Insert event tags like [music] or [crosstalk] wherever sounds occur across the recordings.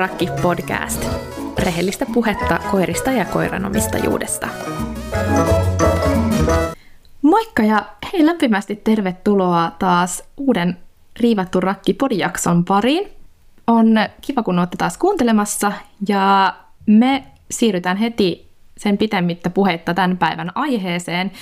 Rakki podcast. Rehellistä puhetta koirista ja koiranomistajuudesta. Moikka ja hei lämpimästi tervetuloa taas uuden Riivattu Rakki podijakson pariin. On kiva, kun olette taas kuuntelemassa ja me siirrytään heti sen pitemmittä puheitta tämän päivän aiheeseen.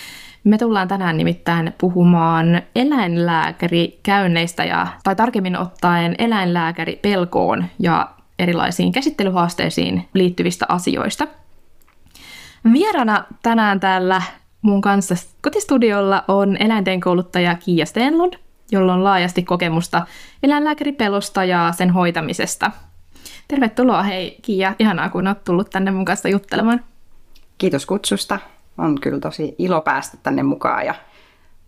Me tullaan tänään nimittäin puhumaan eläinlääkärikäynneistä ja, tai tarkemmin ottaen eläinlääkäripelkoon ja erilaisiin käsittelyhaasteisiin liittyvistä asioista. Vierana tänään täällä mun kanssa kotistudiolla on eläinten kouluttaja Kiia Stenlund, jolla on laajasti kokemusta eläinlääkäripelosta ja sen hoitamisesta. Tervetuloa hei Kiia, ihanaa kun olet tullut tänne mun kanssa juttelemaan. Kiitos kutsusta. On kyllä tosi ilo päästä tänne mukaan ja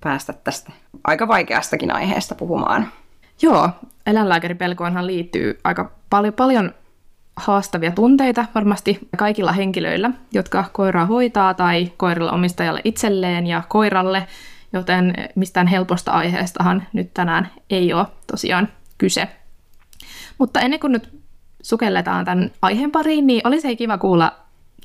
päästä tästä aika vaikeastakin aiheesta puhumaan. Joo, eläinlääkäripelkoonhan liittyy aika paljon, paljon haastavia tunteita varmasti kaikilla henkilöillä, jotka koiraa hoitaa tai koirilla omistajalle itselleen ja koiralle, joten mistään helposta aiheestahan nyt tänään ei ole tosiaan kyse. Mutta ennen kuin nyt sukelletaan tämän aiheen pariin, niin olisi kiva kuulla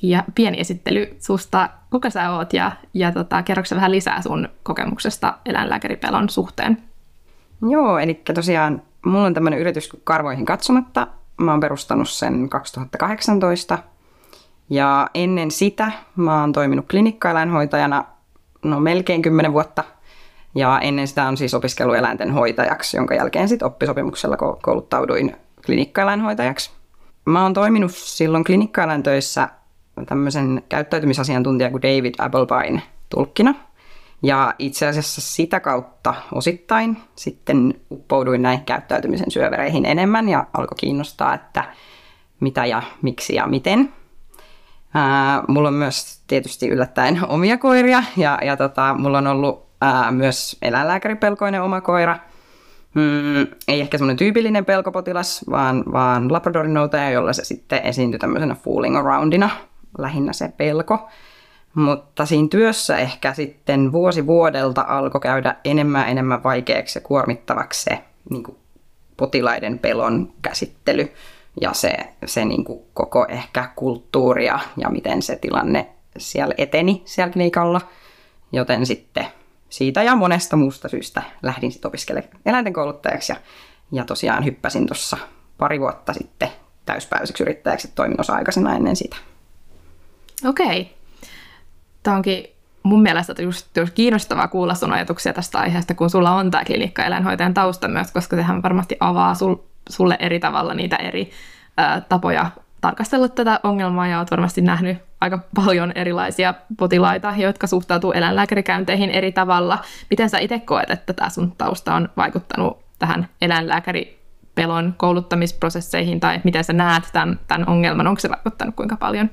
ja pieni esittely susta, kuka sä oot ja, ja tota, kerroksä vähän lisää sun kokemuksesta eläinlääkäripelon suhteen? Joo, eli tosiaan mulla on tämmöinen yritys karvoihin katsomatta. Mä oon perustanut sen 2018. Ja ennen sitä mä oon toiminut klinikkaeläinhoitajana no melkein 10 vuotta. Ja ennen sitä on siis opiskellut eläinten hoitajaksi, jonka jälkeen sitten oppisopimuksella kouluttauduin klinikkaeläinhoitajaksi. Mä oon toiminut silloin klinikkaeläintöissä tämmöisen käyttäytymisasiantuntijan kuin David Applebine tulkkina – ja itse asiassa sitä kautta osittain sitten uppouduin näihin käyttäytymisen syövereihin enemmän ja alkoi kiinnostaa, että mitä ja miksi ja miten. Ää, mulla on myös tietysti yllättäen omia koiria ja, ja tota, mulla on ollut ää, myös eläinlääkäripelkoinen oma koira. Mm, ei ehkä semmoinen tyypillinen pelkopotilas, vaan, vaan Labradorin jolla se sitten esiintyi tämmöisenä fooling aroundina, lähinnä se pelko. Mutta siinä työssä ehkä sitten vuosi vuodelta alkoi käydä enemmän enemmän vaikeaksi ja kuormittavaksi se niin kuin potilaiden pelon käsittely ja se, se niin kuin koko ehkä kulttuuria ja miten se tilanne siellä eteni siellä klinikalla. Joten sitten siitä ja monesta muusta syystä lähdin sitten opiskelemaan eläinten kouluttajaksi ja, ja tosiaan hyppäsin tuossa pari vuotta sitten täyspäiväiseksi yrittäjäksi, toimin osa-aikaisena ennen sitä. Okei. Tämä onkin mun mielestä just, just kiinnostavaa kuulla sun ajatuksia tästä aiheesta, kun sulla on tämä klinikka-eläinhoitajan tausta myös, koska sehän varmasti avaa sul, sulle eri tavalla niitä eri ä, tapoja tarkastella tätä ongelmaa ja olet varmasti nähnyt aika paljon erilaisia potilaita, jotka suhtautuu eläinlääkärikäynteihin eri tavalla. Miten sä itse koet, että tämä sun tausta on vaikuttanut tähän eläinlääkäripelon kouluttamisprosesseihin tai miten sä näet tämän, tämän ongelman? Onko se vaikuttanut kuinka paljon?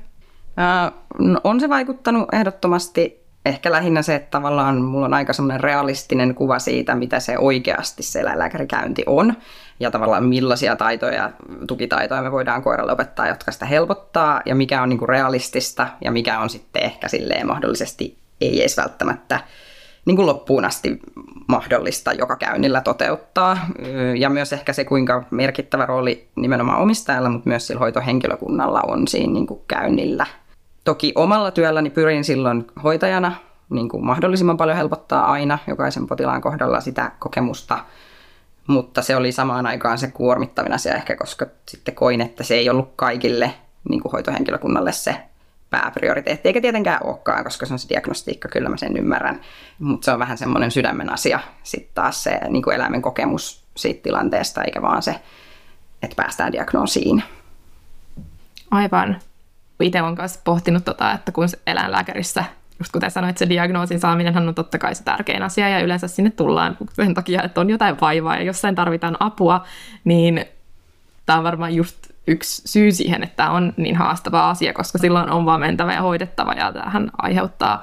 No, on se vaikuttanut ehdottomasti ehkä lähinnä se, että tavallaan mulla on aika semmoinen realistinen kuva siitä, mitä se oikeasti se eläinlääkärikäynti on. Ja tavallaan millaisia taitoja, tukitaitoja me voidaan koiralle opettaa, jotka sitä helpottaa. Ja mikä on niinku realistista ja mikä on sitten ehkä silleen mahdollisesti ei edes välttämättä niin kuin loppuun asti mahdollista joka käynnillä toteuttaa. Ja myös ehkä se, kuinka merkittävä rooli nimenomaan omistajalla, mutta myös sillä hoitohenkilökunnalla on siinä niin kuin käynnillä – Toki omalla työlläni pyrin silloin hoitajana niin kuin mahdollisimman paljon helpottaa aina jokaisen potilaan kohdalla sitä kokemusta, mutta se oli samaan aikaan se kuormittavin asia ehkä, koska sitten koin, että se ei ollut kaikille niin kuin hoitohenkilökunnalle se pääprioriteetti, eikä tietenkään olekaan, koska se on se diagnostiikka, kyllä mä sen ymmärrän, mutta se on vähän semmoinen sydämen asia sitten taas se niin kuin eläimen kokemus siitä tilanteesta, eikä vaan se, että päästään diagnoosiin. Aivan itse olen myös pohtinut, tota, että kun eläinlääkärissä, just kuten sanoit, se diagnoosin saaminen on totta kai se tärkein asia ja yleensä sinne tullaan sen takia, että on jotain vaivaa ja jossain tarvitaan apua, niin tämä on varmaan just yksi syy siihen, että tämä on niin haastava asia, koska silloin on vaan mentävä ja hoidettava ja tähän aiheuttaa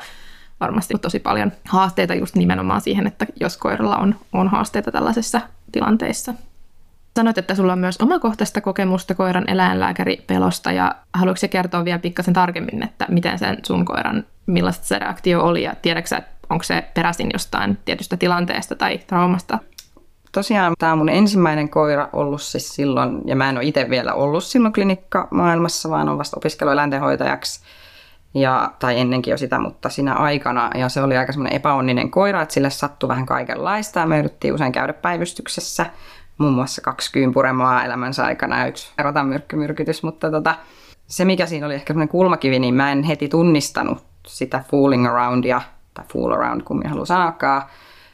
varmasti tosi paljon haasteita just nimenomaan siihen, että jos koiralla on, on haasteita tällaisessa tilanteissa. Sanoit, että sulla on myös omakohtaista kokemusta koiran eläinlääkäripelosta ja haluatko kertoa vielä pikkasen tarkemmin, että miten sen sun koiran, millaista se reaktio oli ja tiedätkö onko se peräisin jostain tietystä tilanteesta tai traumasta? tosiaan tämä on mun ensimmäinen koira ollut siis silloin, ja mä en ole itse vielä ollut silloin klinikkamaailmassa, vaan on vasta opiskellut eläintenhoitajaksi ja, tai ennenkin jo sitä, mutta siinä aikana, ja se oli aika semmoinen epäonninen koira, että sille sattui vähän kaikenlaista, ja me yritettiin usein käydä päivystyksessä, muun muassa kaksi kyynpuremaa elämänsä aikana ja yksi rotanmyrkkymyrkytys, mutta tota, se mikä siinä oli ehkä semmoinen kulmakivi, niin mä en heti tunnistanut sitä fooling aroundia, tai fool around, kun minä haluan sanoakaan,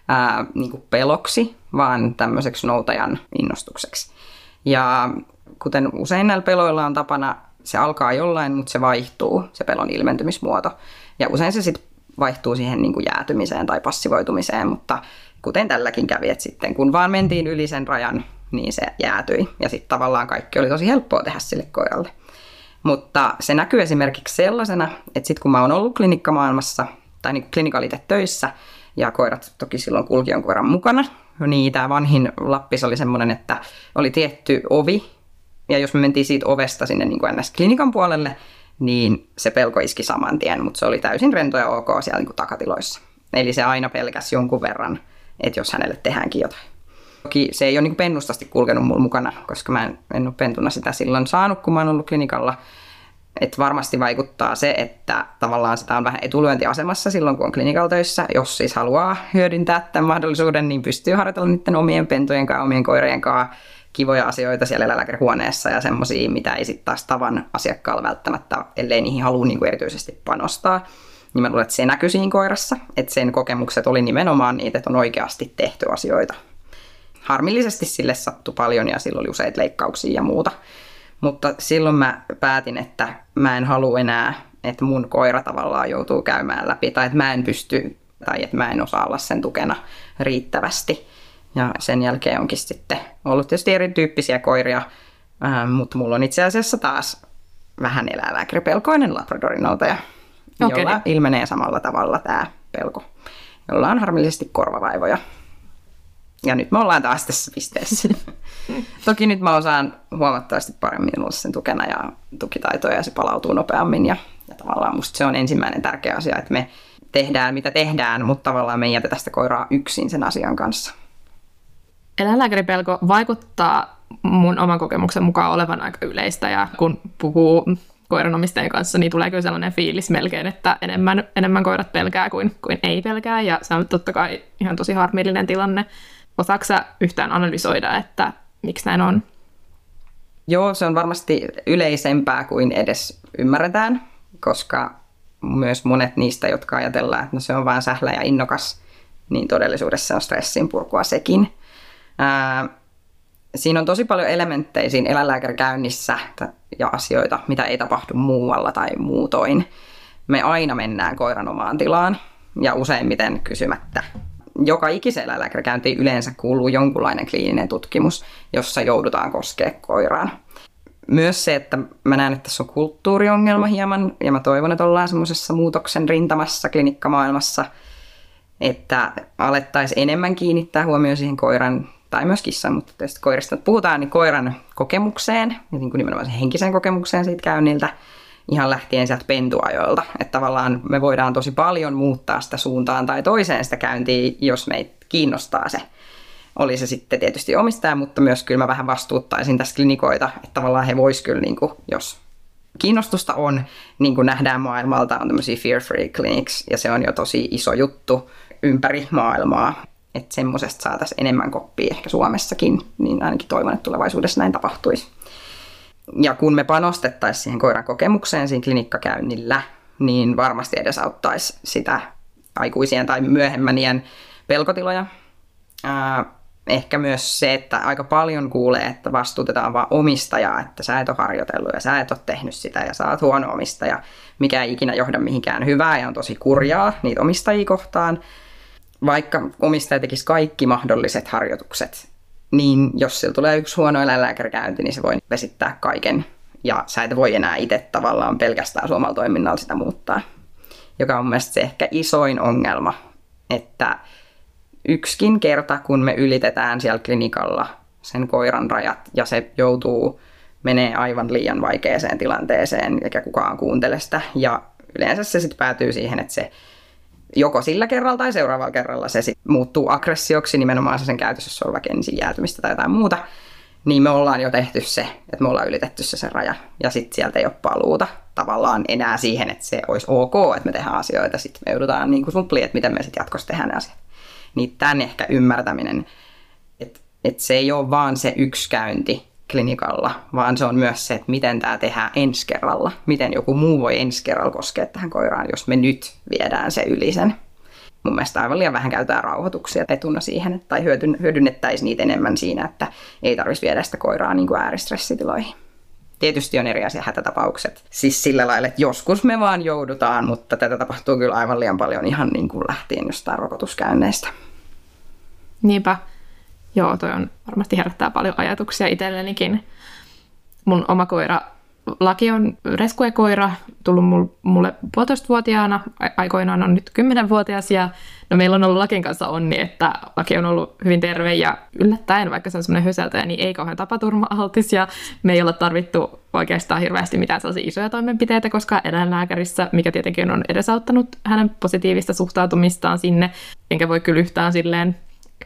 ää, niin kuin peloksi, vaan tämmöiseksi noutajan innostukseksi. Ja kuten usein näillä peloilla on tapana, se alkaa jollain, mutta se vaihtuu, se pelon ilmentymismuoto. Ja usein se sitten vaihtuu siihen niin kuin jäätymiseen tai passivoitumiseen, mutta kuten tälläkin kävi, että sitten kun vaan mentiin yli sen rajan, niin se jäätyi. Ja sitten tavallaan kaikki oli tosi helppoa tehdä sille koiralle. Mutta se näkyy esimerkiksi sellaisena, että sitten kun mä oon ollut klinikkamaailmassa tai niin klinikalitet töissä, ja koirat toki silloin kulki jonkun verran mukana, niin tämä vanhin Lappis oli semmoinen, että oli tietty ovi, ja jos me mentiin siitä ovesta sinne niin kuin NS-klinikan puolelle, niin se pelko iski saman tien, mutta se oli täysin rento ja ok siellä niin kuin takatiloissa. Eli se aina pelkäsi jonkun verran, että jos hänelle tehdäänkin jotain. Toki se ei ole niin pennustasti kulkenut mulla mukana, koska mä en, en ole pentuna sitä silloin saanut, kun mä oon ollut klinikalla. Et varmasti vaikuttaa se, että tavallaan sitä on vähän etulyöntiasemassa silloin, kun on klinikalla töissä. Jos siis haluaa hyödyntää tämän mahdollisuuden, niin pystyy harjoitella niiden omien pentujen kanssa, omien koirien kanssa kivoja asioita siellä eläinlääkärihuoneessa ja semmoisia, mitä ei sitten taas tavan asiakkaalla välttämättä, ellei niihin halua niin kuin erityisesti panostaa. Niin mä luulen, että se näkyy siinä koirassa, että sen kokemukset oli nimenomaan niitä, että on oikeasti tehty asioita. Harmillisesti sille sattui paljon ja silloin oli useita leikkauksia ja muuta. Mutta silloin mä päätin, että mä en halua enää, että mun koira tavallaan joutuu käymään läpi tai että mä en pysty tai että mä en osaa olla sen tukena riittävästi. Ja sen jälkeen onkin sitten ollut tietysti erityyppisiä koiria, mutta mulla on itse asiassa taas vähän eläinlääkäripelkoinen labradorinolta, okay. jolla ilmenee samalla tavalla tämä pelko, jolla on harmillisesti korvavaivoja. Ja nyt me ollaan taas tässä pisteessä. [laughs] Toki nyt mä osaan huomattavasti paremmin olla sen tukena ja tukitaitoja ja se palautuu nopeammin. Ja, ja tavallaan musta se on ensimmäinen tärkeä asia, että me tehdään mitä tehdään, mutta tavallaan me ei jätetä sitä koiraa yksin sen asian kanssa. Eläinlääkäripelko vaikuttaa mun oman kokemuksen mukaan olevan aika yleistä ja kun puhuu koiranomistajien kanssa, niin tulee kyllä sellainen fiilis melkein, että enemmän, enemmän koirat pelkää kuin, kuin ei pelkää ja se on totta kai ihan tosi harmillinen tilanne. Osaatko yhtään analysoida, että miksi näin on? Joo, se on varmasti yleisempää kuin edes ymmärretään, koska myös monet niistä, jotka ajatellaan, että no se on vain sählä ja innokas, niin todellisuudessa on stressin purkua sekin. Ää, siinä on tosi paljon elementtejä siinä eläinlääkärikäynnissä ja asioita, mitä ei tapahdu muualla tai muutoin. Me aina mennään koiran omaan tilaan ja useimmiten kysymättä. Joka ikiseen eläinlääkärikäyntiin yleensä kuuluu jonkunlainen kliininen tutkimus, jossa joudutaan koskea koiraan. Myös se, että mä näen, että tässä on kulttuuriongelma hieman, ja mä toivon, että ollaan semmoisessa muutoksen rintamassa klinikkamaailmassa, että alettaisiin enemmän kiinnittää huomioon siihen koiran tai myös kissan, mutta tietysti koirista puhutaan, niin koiran kokemukseen, ja niin kuin nimenomaan sen henkiseen kokemukseen siitä käynniltä, ihan lähtien sieltä pentuajoilta. Että tavallaan me voidaan tosi paljon muuttaa sitä suuntaan tai toiseen sitä käyntiä, jos meitä kiinnostaa se. Oli se sitten tietysti omistaja, mutta myös kyllä mä vähän vastuuttaisin tässä klinikoita, että tavallaan he vois kyllä, niin kuin, jos kiinnostusta on, niin kuin nähdään maailmalta, on tämmöisiä fear free clinics, ja se on jo tosi iso juttu ympäri maailmaa että semmoisesta saataisiin enemmän koppia ehkä Suomessakin, niin ainakin toivon, että tulevaisuudessa näin tapahtuisi. Ja kun me panostettaisiin siihen koiran kokemukseen siinä klinikkakäynnillä, niin varmasti edesauttaisi sitä aikuisien tai myöhemmän iän pelkotiloja. Ehkä myös se, että aika paljon kuulee, että vastuutetaan vaan omistajaa, että sä et ole harjoitellut ja sä et ole tehnyt sitä ja sä oot huono omistaja, mikä ei ikinä johda mihinkään hyvää ja on tosi kurjaa niitä omistajia kohtaan vaikka omistaja tekisi kaikki mahdolliset harjoitukset, niin jos sillä tulee yksi huono eläinlääkärikäynti, niin se voi vesittää kaiken. Ja sä et voi enää itse tavallaan pelkästään suomalla toiminnalla sitä muuttaa. Joka on mielestäni se ehkä isoin ongelma, että yksikin kerta, kun me ylitetään siellä klinikalla sen koiran rajat ja se joutuu menee aivan liian vaikeeseen tilanteeseen, eikä kukaan kuuntele sitä. Ja yleensä se sitten päätyy siihen, että se joko sillä kerralla tai seuraavalla kerralla se sit muuttuu aggressioksi, nimenomaan se sen käytössä, jos vaikka ensin jäätymistä tai jotain muuta, niin me ollaan jo tehty se, että me ollaan ylitetty se se raja. Ja sitten sieltä ei ole paluuta tavallaan enää siihen, että se olisi ok, että me tehdään asioita. Sitten me joudutaan niin kuin että miten me sitten jatkossa tehdään ne asiat. Niin tämän ehkä ymmärtäminen, että, että se ei ole vaan se yksi käynti klinikalla, vaan se on myös se, että miten tämä tehdään ensi kerralla. Miten joku muu voi ensi kerralla koskea tähän koiraan, jos me nyt viedään se yli sen mun mielestä aivan liian vähän käytetään rauhoituksia etuna siihen, tai hyödynnettäisiin niitä enemmän siinä, että ei tarvitsisi viedä sitä koiraa niin kuin ääristressitiloihin. Tietysti on eri asia hätätapaukset. Siis sillä lailla, että joskus me vaan joudutaan, mutta tätä tapahtuu kyllä aivan liian paljon ihan niin kuin lähtien jostain rokotuskäynneistä. Niinpä. Joo, toi on varmasti herättää paljon ajatuksia itsellenikin. Mun oma koira Laki on reskuekoira, tullut mulle puolitoistavuotiaana, aikoinaan on nyt kymmenenvuotias ja no meillä on ollut Lakin kanssa onni, että Laki on ollut hyvin terve ja yllättäen, vaikka se on semmoinen höseltäjä, niin ei kauhean tapaturma-altis ja me ei olla tarvittu oikeastaan hirveästi mitään sellaisia isoja toimenpiteitä, koska eläinlääkärissä, mikä tietenkin on edesauttanut hänen positiivista suhtautumistaan sinne, enkä voi kyllä yhtään silleen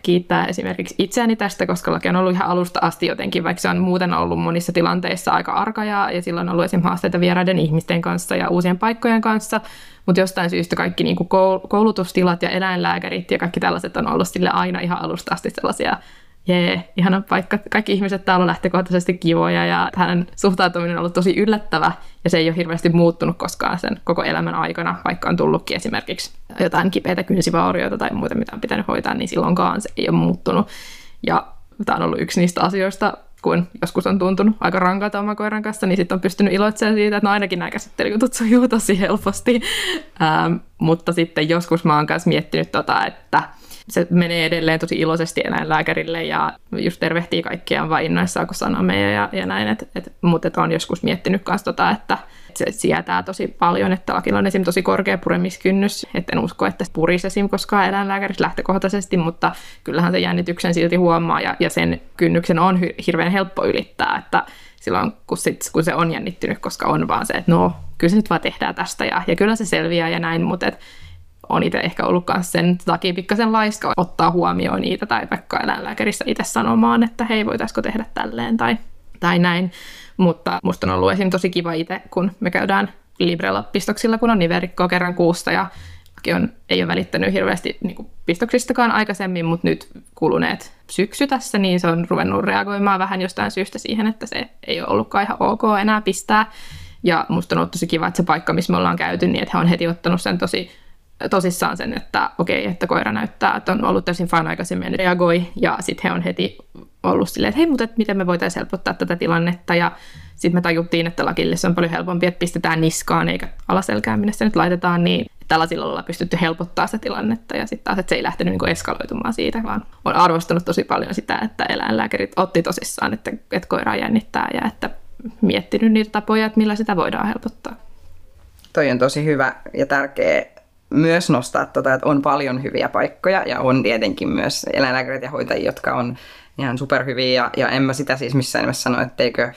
kiittää esimerkiksi itseäni tästä, koska laki on ollut ihan alusta asti jotenkin, vaikka se on muuten ollut monissa tilanteissa aika arka ja, ja silloin on ollut esimerkiksi haasteita vieraiden ihmisten kanssa ja uusien paikkojen kanssa, mutta jostain syystä kaikki niin kuin koulutustilat ja eläinlääkärit ja kaikki tällaiset on ollut sille aina ihan alusta asti sellaisia jee, ihana paikka. Kaikki ihmiset täällä on lähtökohtaisesti kivoja ja hänen suhtautuminen on ollut tosi yllättävä ja se ei ole hirveästi muuttunut koskaan sen koko elämän aikana, vaikka on tullutkin esimerkiksi jotain kipeitä kynsivaurioita tai muuta, mitä on pitänyt hoitaa, niin silloinkaan se ei ole muuttunut. Ja tämä on ollut yksi niistä asioista, kun joskus on tuntunut aika rankalta oman koiran kanssa, niin sitten on pystynyt iloitsemaan siitä, että no ainakin nämä käsittelyjutut sujuu tosi helposti. Ähm, mutta sitten joskus mä oon myös miettinyt tota, että se menee edelleen tosi iloisesti eläinlääkärille ja just tervehtii kaikkia vaan innoissaan, kun sanoo meidän ja, ja näin. Et, et, mutta et on joskus miettinyt myös tota, että se sietää tosi paljon, että lakilla on esim. tosi korkea puremiskynnys, että en usko, että purisi esim. koskaan eläinlääkärissä lähtökohtaisesti, mutta kyllähän se jännityksen silti huomaa ja, ja sen kynnyksen on hirveän helppo ylittää, että silloin kun, sit, kun se on jännittynyt, koska on vaan se, että no, kyllä se nyt vaan tehdään tästä ja, ja kyllä se selviää ja näin, mutta et, on itse ehkä ollut myös sen takia pikkasen laiska ottaa huomioon niitä tai vaikka eläinlääkärissä itse sanomaan, että hei, voitaisiko tehdä tälleen tai, tai näin. Mutta musta on ollut esim. tosi kiva itse, kun me käydään Librella pistoksilla, kun on niverikkoa kerran kuusta ja on, ei ole välittänyt hirveästi niin kuin pistoksistakaan aikaisemmin, mutta nyt kuluneet syksy tässä, niin se on ruvennut reagoimaan vähän jostain syystä siihen, että se ei ole ollutkaan ihan ok enää pistää. Ja musta on ollut tosi kiva, että se paikka, missä me ollaan käyty, niin että he on heti ottanut sen tosi tosissaan sen, että okei, että koira näyttää, että on ollut täysin fine aikaisemmin, reagoi, ja sitten he on heti ollut silleen, että hei, mutta miten me voitaisiin helpottaa tätä tilannetta, ja sitten me tajuttiin, että lakille se on paljon helpompi, että pistetään niskaan eikä alaselkään, minne se nyt laitetaan, niin tällaisilla ollaan pystytty helpottaa sitä tilannetta, ja sitten taas, että se ei lähtenyt niin eskaloitumaan siitä, vaan on arvostanut tosi paljon sitä, että eläinlääkärit otti tosissaan, että, että koiraa jännittää, ja että miettinyt niitä tapoja, että millä sitä voidaan helpottaa. Toi on tosi hyvä ja tärkeä myös nostaa, tota, että on paljon hyviä paikkoja ja on tietenkin myös eläinlääkärit ja hoitajia, jotka on ihan superhyviä ja, ja en mä sitä siis missään nimessä sano, etteikö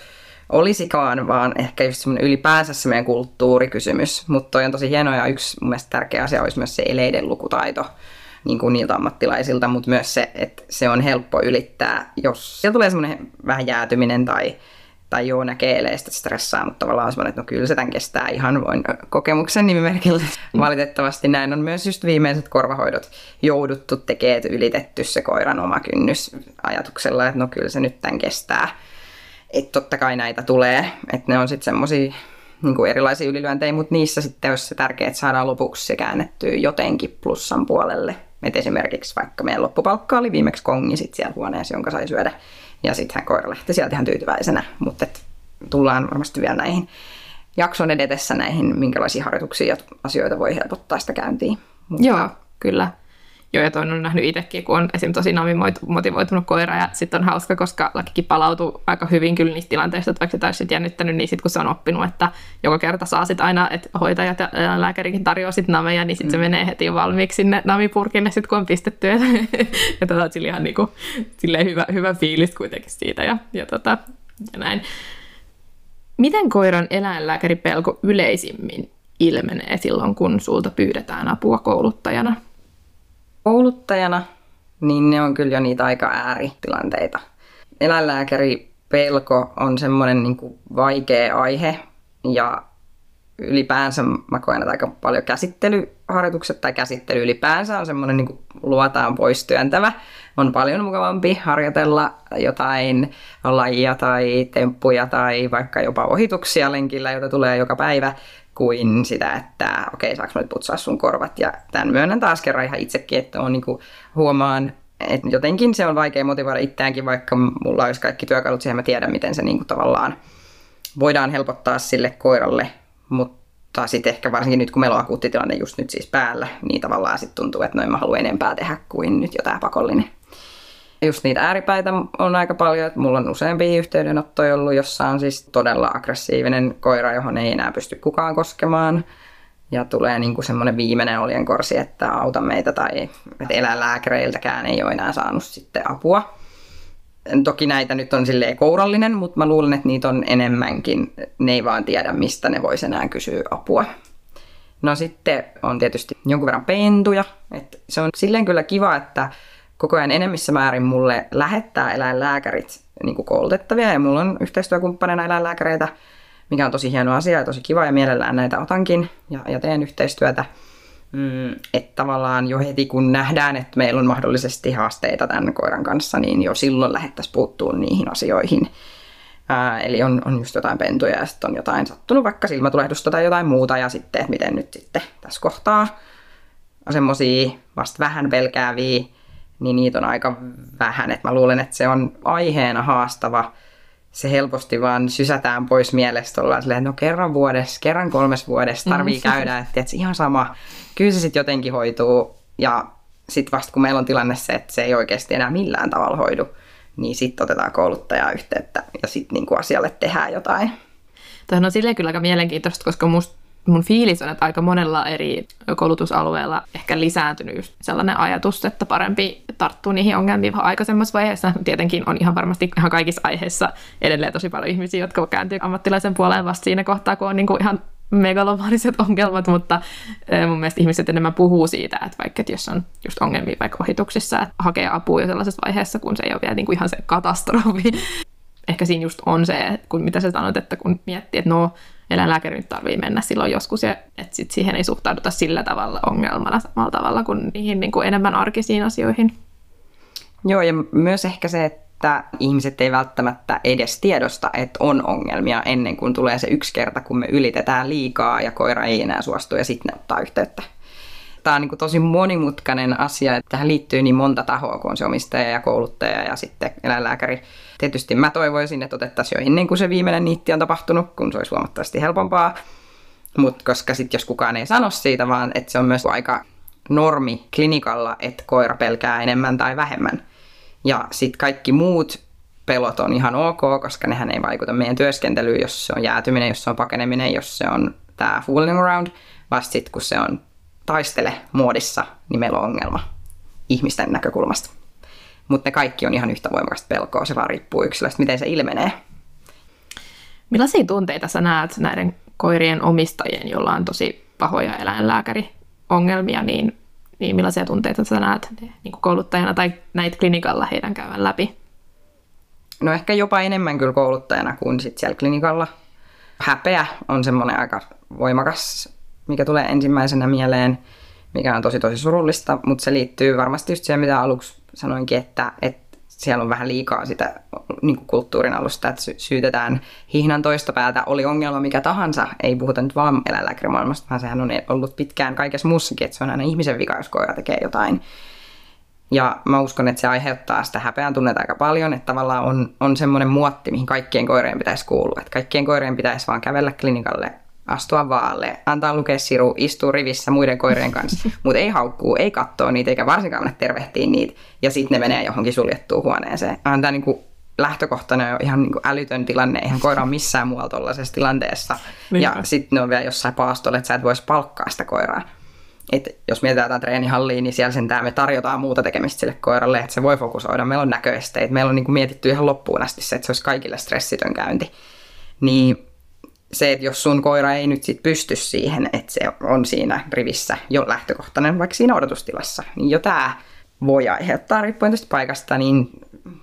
olisikaan, vaan ehkä just semmoinen ylipäänsä se meidän kulttuurikysymys. Mutta toi on tosi hienoa ja yksi mun mielestä tärkeä asia olisi myös se eleiden lukutaito niin kuin niiltä ammattilaisilta, mutta myös se, että se on helppo ylittää, jos siellä tulee semmoinen vähän jäätyminen tai tai joo näkee eleistä stressaa, mutta tavallaan semmoinen, että no kyllä se tämän kestää ihan voin kokemuksen nimimerkillä. Mm. Valitettavasti näin on myös just viimeiset korvahoidot jouduttu tekemään, ylitetty se koiran oma kynnys ajatuksella, että no kyllä se nyt tämän kestää. Että totta kai näitä tulee, että ne on sitten semmoisia niin erilaisia ylilyöntejä, mutta niissä sitten olisi se tärkeää, että saadaan lopuksi se käännettyä jotenkin plussan puolelle. Et esimerkiksi vaikka meidän loppupalkka oli viimeksi kongi sit siellä huoneessa, jonka sai syödä ja sitten koira lähti sieltä ihan tyytyväisenä, mutta tullaan varmasti vielä näihin jakson edetessä näihin, minkälaisia harjoituksia ja asioita voi helpottaa sitä käyntiin. Mutta... Joo, kyllä. Joo, ja toinen on nähnyt itsekin, kun on esim. tosi motivoitunut koira, ja sitten on hauska, koska lakikin palautuu aika hyvin kyllä niistä tilanteista, että vaikka sitä olisi jännittänyt, niin sitten kun se on oppinut, että joka kerta saa sitten aina, että hoitajat ja lääkärikin tarjoaa sitten nameja, niin sitten mm. se menee heti valmiiksi sinne namipurkille, sitten kun on pistetty, ja, [laughs] ja tota, sillä ihan niin kuin, hyvä, hyvä fiilis kuitenkin siitä, ja, ja, tota, ja näin. Miten koiran eläinlääkäripelko yleisimmin ilmenee silloin, kun sulta pyydetään apua kouluttajana? Kouluttajana, niin ne on kyllä jo niitä aika ääritilanteita. Eläinlääkäri pelko on semmoinen niin vaikea aihe ja ylipäänsä mä koen, että aika paljon käsittelyharjoitukset tai käsittely ylipäänsä on semmoinen niin luotaan pois työntävä. On paljon mukavampi harjoitella jotain lajia tai temppuja tai vaikka jopa ohituksia lenkillä, joita tulee joka päivä, kuin sitä, että okei, okay, saanko nyt putsaa sun korvat. Ja tämän myönnän taas kerran ihan itsekin, että on niin kuin, huomaan, että jotenkin se on vaikea motivoida itseäänkin, vaikka mulla olisi kaikki työkalut siihen, mä tiedän, miten se niin kuin, tavallaan voidaan helpottaa sille koiralle mutta sitten ehkä varsinkin nyt, kun meillä on akuutti tilanne just nyt siis päällä, niin tavallaan sitten tuntuu, että noin mä haluan enempää tehdä kuin nyt jo tämä pakollinen. Just niitä ääripäitä on aika paljon, että mulla on useampia yhteydenottoja ollut, jossa on siis todella aggressiivinen koira, johon ei enää pysty kukaan koskemaan. Ja tulee niin kuin semmoinen viimeinen oljenkorsi, että auta meitä tai eläinlääkäreiltäkään ei ole enää saanut sitten apua. Toki näitä nyt on silleen kourallinen, mutta mä luulen, että niitä on enemmänkin. Ne ei vaan tiedä, mistä ne vois enää kysyä apua. No sitten on tietysti jonkun verran pentuja. Et se on silleen kyllä kiva, että koko ajan enemmissä määrin mulle lähettää eläinlääkärit niin kuin koulutettavia ja mulla on yhteistyökumppaneina eläinlääkäreitä, mikä on tosi hieno asia ja tosi kiva ja mielellään näitä otankin ja, ja teen yhteistyötä. Mm, että tavallaan jo heti kun nähdään, että meillä on mahdollisesti haasteita tämän koiran kanssa, niin jo silloin lähettäisiin puuttua niihin asioihin. Ää, eli on, on just jotain pentuja ja sitten on jotain sattunut, vaikka silmätulehdusta tai jotain muuta, ja sitten, miten nyt sitten tässä kohtaa semmoisia vasta vähän pelkääviä, niin niitä on aika vähän. Et mä luulen, että se on aiheena haastava. Se helposti vaan sysätään pois mielestä, ollaan silleen, että no kerran vuodessa, kerran kolmes vuodessa tarvii mm. [laughs] käydä, että ihan sama kyllä se sitten jotenkin hoituu ja sitten vasta kun meillä on tilanne se, että se ei oikeasti enää millään tavalla hoidu, niin sitten otetaan kouluttajaa yhteyttä ja sitten niinku asialle tehdään jotain. Tämä on silleen kyllä aika mielenkiintoista, koska musta mun fiilis on, että aika monella eri koulutusalueella ehkä lisääntynyt just sellainen ajatus, että parempi tarttua niihin ongelmiin vähän aikaisemmassa vaiheessa. Tietenkin on ihan varmasti ihan kaikissa aiheissa edelleen tosi paljon ihmisiä, jotka kääntyy ammattilaisen puoleen vasta siinä kohtaa, kun on niin kuin ihan megalomaaniset ongelmat, mutta mun mielestä ihmiset enemmän puhuu siitä, että vaikka että jos on just ongelmia vaikka ohituksissa, että hakee apua jo sellaisessa vaiheessa, kun se ei ole vielä niin kuin ihan se katastrofi. Ehkä siinä just on se, kun mitä sä sanoit, että kun miettii, että no eläinlääkäri nyt tarvii mennä silloin joskus, ja että sit siihen ei suhtauduta sillä tavalla ongelmana samalla tavalla kuin niihin niin kuin enemmän arkisiin asioihin. Joo, ja myös ehkä se, että ihmiset ei välttämättä edes tiedosta, että on ongelmia ennen kuin tulee se yksi kerta, kun me ylitetään liikaa ja koira ei enää suostu ja sitten ne ottaa yhteyttä. Tämä on niin tosi monimutkainen asia, että tähän liittyy niin monta tahoa, kun on se omistaja ja kouluttaja ja sitten eläinlääkäri. Tietysti mä toivoisin, että otettaisiin jo ennen kuin se viimeinen niitti on tapahtunut, kun se olisi huomattavasti helpompaa. Mutta koska sitten jos kukaan ei sano siitä, vaan että se on myös aika normi klinikalla, että koira pelkää enemmän tai vähemmän – ja sitten kaikki muut pelot on ihan ok, koska nehän ei vaikuta meidän työskentelyyn, jos se on jäätyminen, jos se on pakeneminen, jos se on tämä fooling around. Vasta sitten kun se on taistele muodissa, niin meillä on ongelma ihmisten näkökulmasta. Mutta ne kaikki on ihan yhtä voimakasta pelkoa, se vaan riippuu yksilöstä, miten se ilmenee. Millaisia tunteita sä näet näiden koirien omistajien, joilla on tosi pahoja eläinlääkäriongelmia, niin niin millaisia tunteita sä näet niin kuin kouluttajana tai näitä klinikalla heidän käyvän läpi? No ehkä jopa enemmän kyllä kouluttajana kuin sit siellä klinikalla. Häpeä on semmoinen aika voimakas, mikä tulee ensimmäisenä mieleen, mikä on tosi tosi surullista, mutta se liittyy varmasti just siihen, mitä aluksi sanoinkin, että, että siellä on vähän liikaa sitä niin kuin kulttuurin alusta, että syytetään hihnan toista päätä, oli ongelma mikä tahansa, ei puhuta nyt vaan eläinlääkärimaailmasta, vaan sehän on ollut pitkään kaikessa muussakin, että se on aina ihmisen vika, jos koira tekee jotain. Ja mä uskon, että se aiheuttaa sitä häpeän tunnetta aika paljon, että tavallaan on, on semmoinen muotti, mihin kaikkien koirien pitäisi kuulua. Että kaikkien koirien pitäisi vaan kävellä klinikalle astua vaalle, antaa lukea siru, istua rivissä muiden koirien kanssa, [laughs] mutta ei haukkuu, ei katsoa niitä eikä varsinkaan mennä tervehtiin niitä ja sitten ne menee johonkin suljettuun huoneeseen. On tämä niinku lähtökohtana jo ihan niinku älytön tilanne, eihän koira ole missään muualla tuollaisessa tilanteessa. Niin ja sitten ne on vielä jossain paastolla, että sä et voisi palkkaa sitä koiraa. Et jos mietitään jotain treenihallia, niin siellä sen me tarjotaan muuta tekemistä sille koiralle, että se voi fokusoida. Meillä on näköesteitä, meillä on niinku mietitty ihan loppuun asti se, että se olisi kaikille stressitön käynti. Niin se, että jos sun koira ei nyt sit pysty siihen, että se on siinä rivissä jo lähtökohtainen, vaikka siinä odotustilassa, niin jo tämä voi aiheuttaa riippuen tästä paikasta niin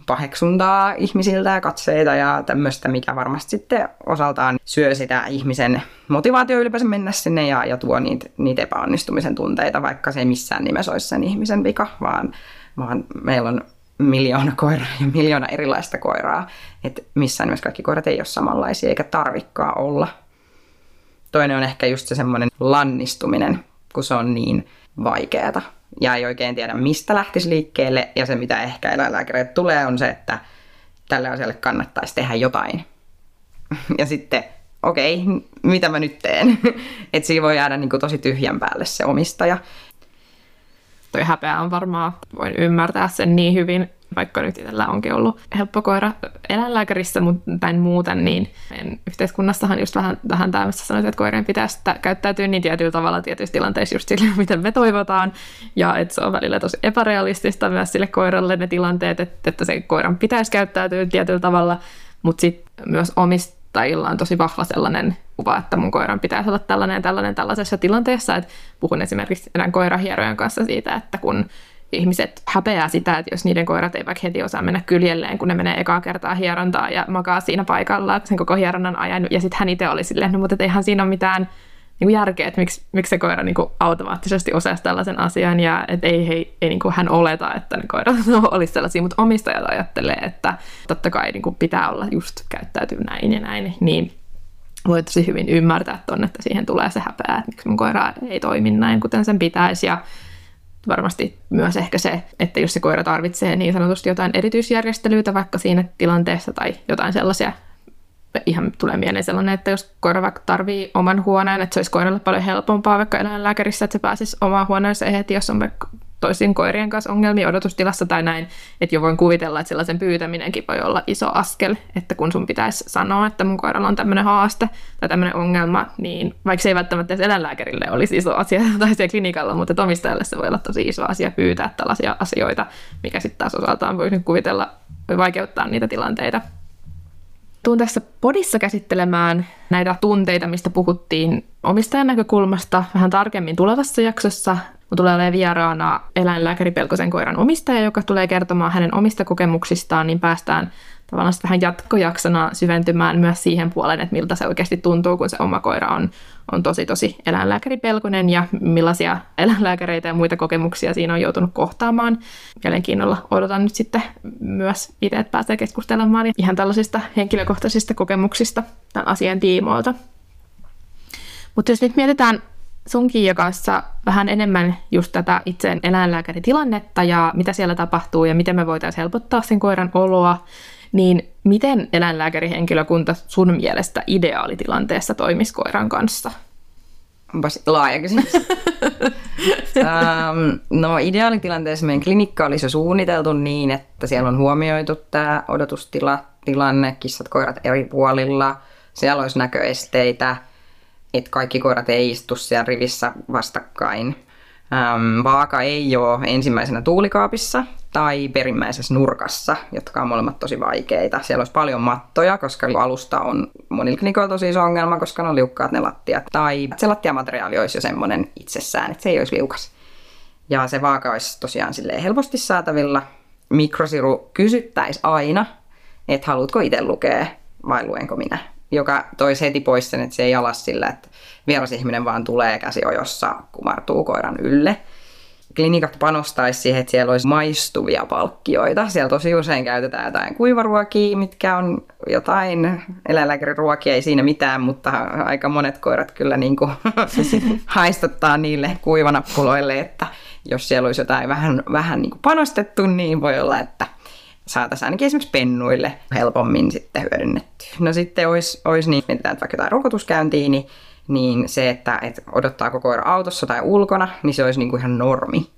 paheksuntaa ihmisiltä ja katseita ja tämmöistä, mikä varmasti sitten osaltaan syö sitä ihmisen motivaatio ylipäänsä mennä sinne ja, ja tuo niitä, niitä epäonnistumisen tunteita, vaikka se ei missään nimessä olisi sen ihmisen vika, vaan, vaan meillä on miljoona koiraa ja miljoona erilaista koiraa, että missään nimessä kaikki koirat ei ole samanlaisia eikä tarvikkaa olla. Toinen on ehkä just se semmoinen lannistuminen, kun se on niin vaikeata ja ei oikein tiedä mistä lähtisi liikkeelle ja se mitä ehkä eläinlääkäreitä tulee on se, että tälle asialle kannattaisi tehdä jotain. Ja sitten, okei, okay, mitä mä nyt teen? [laughs] Että siinä voi jäädä niin kuin tosi tyhjän päälle se omistaja toi häpeä on varmaan, voin ymmärtää sen niin hyvin, vaikka nyt itsellä onkin ollut helppo koira eläinlääkärissä, mutta näin muuten, niin yhteiskunnassahan just vähän, vähän tämmöistä sanoit, että koirien pitäisi käyttäytyä niin tietyllä tavalla tietyissä tilanteissa just sille, [laughs] miten me toivotaan, ja että se on välillä tosi epärealistista myös sille koiralle ne tilanteet, että, että se koiran pitäisi käyttäytyä tietyllä tavalla, mutta sitten myös omistajilla on tosi vahva sellainen kuva, että mun koiran pitäisi olla tällainen tällainen tällaisessa tilanteessa. Että puhun esimerkiksi erään koirahierojen kanssa siitä, että kun ihmiset häpeää sitä, että jos niiden koirat eivät heti osaa mennä kyljelleen, kun ne menee ekaa kertaa hierontaa ja makaa siinä paikalla sen koko hieronnan ajan. Ja sitten hän itse oli silleen, no mutta eihän siinä ole mitään niin kuin järkeä, että miksi, miksi se koira niin kuin automaattisesti osaisi tällaisen asian ja että ei, ei, ei niin kuin hän oleta, että ne koirat [laughs] olisi sellaisia, mutta omistajat ajattelee, että totta kai niin kuin pitää olla just käyttäytyy näin ja näin, niin voi tosi hyvin ymmärtää ton, että siihen tulee se häpeä, että miksi mun koira ei toimi näin, kuten sen pitäisi. Ja varmasti myös ehkä se, että jos se koira tarvitsee niin sanotusti jotain erityisjärjestelyitä vaikka siinä tilanteessa tai jotain sellaisia, ihan tulee mieleen sellainen, että jos koira vaikka tarvii oman huoneen, että se olisi koiralle paljon helpompaa vaikka eläinlääkärissä, että se pääsisi omaan huoneeseen heti, jos on vaikka toisin koirien kanssa ongelmia odotustilassa tai näin, että jo voin kuvitella, että sellaisen pyytäminenkin voi olla iso askel, että kun sun pitäisi sanoa, että mun koiralla on tämmöinen haaste tai tämmöinen ongelma, niin vaikka se ei välttämättä edes eläinlääkärille olisi iso asia [laughs] tai siellä klinikalla, mutta omistajalle se voi olla tosi iso asia pyytää tällaisia asioita, mikä sitten taas osaltaan voi kuvitella, voi vaikeuttaa niitä tilanteita. Tuun tässä podissa käsittelemään näitä tunteita, mistä puhuttiin omistajan näkökulmasta vähän tarkemmin tulevassa jaksossa, Mun tulee olemaan vieraana eläinlääkäri Pelkosen koiran omistaja, joka tulee kertomaan hänen omista kokemuksistaan, niin päästään tavallaan vähän jatkojaksona syventymään myös siihen puoleen, että miltä se oikeasti tuntuu, kun se oma koira on, on tosi tosi eläinlääkäripelkonen ja millaisia eläinlääkäreitä ja muita kokemuksia siinä on joutunut kohtaamaan. Mielenkiinnolla odotan nyt sitten myös itse, että pääsee keskustelemaan ihan tällaisista henkilökohtaisista kokemuksista tämän asian tiimoilta. Mutta jos nyt mietitään sunkin kanssa vähän enemmän just tätä itse eläinlääkäritilannetta ja mitä siellä tapahtuu ja miten me voitaisiin helpottaa sen koiran oloa, niin miten eläinlääkärihenkilökunta sun mielestä ideaalitilanteessa toimisi koiran kanssa? Onpas laaja kysymys. um, [laughs] no ideaalitilanteessa meidän klinikka olisi jo suunniteltu niin, että siellä on huomioitu tämä odotustila, tilanne, kissat, koirat eri puolilla. Siellä olisi näköesteitä, että kaikki koirat ei istu siellä rivissä vastakkain. Ähm, vaaka ei ole ensimmäisenä tuulikaapissa tai perimmäisessä nurkassa, jotka on molemmat tosi vaikeita. Siellä olisi paljon mattoja, koska alusta on monilla klinikoilla tosi iso ongelma, koska ne on liukkaat ne lattiat. Tai se lattiamateriaali olisi jo semmoinen itsessään, että se ei olisi liukas. Ja se vaaka olisi tosiaan helposti saatavilla. Mikrosiru kysyttäisi aina, että haluatko itse lukea vai luenko minä joka toisi heti pois sen, että se ei alas sillä, että vieras ihminen vaan tulee käsiojossa kumartuu koiran ylle. Klinikat panostaisi siihen, että siellä olisi maistuvia palkkioita. Siellä tosi usein käytetään jotain kuivaruokia, mitkä on jotain eläinlääkäriruokia, ei siinä mitään, mutta aika monet koirat kyllä niin kuin [laughs] haistottaa niille kuivanappuloille, että jos siellä olisi jotain vähän, vähän niin kuin panostettu, niin voi olla, että saataisiin ainakin esimerkiksi pennuille helpommin sitten hyödynnetty. No sitten olisi, olisi niin, mietitään vaikka jotain rokotuskäyntiä, niin, niin se, että, että odottaako koira autossa tai ulkona, niin se olisi niin kuin ihan normi.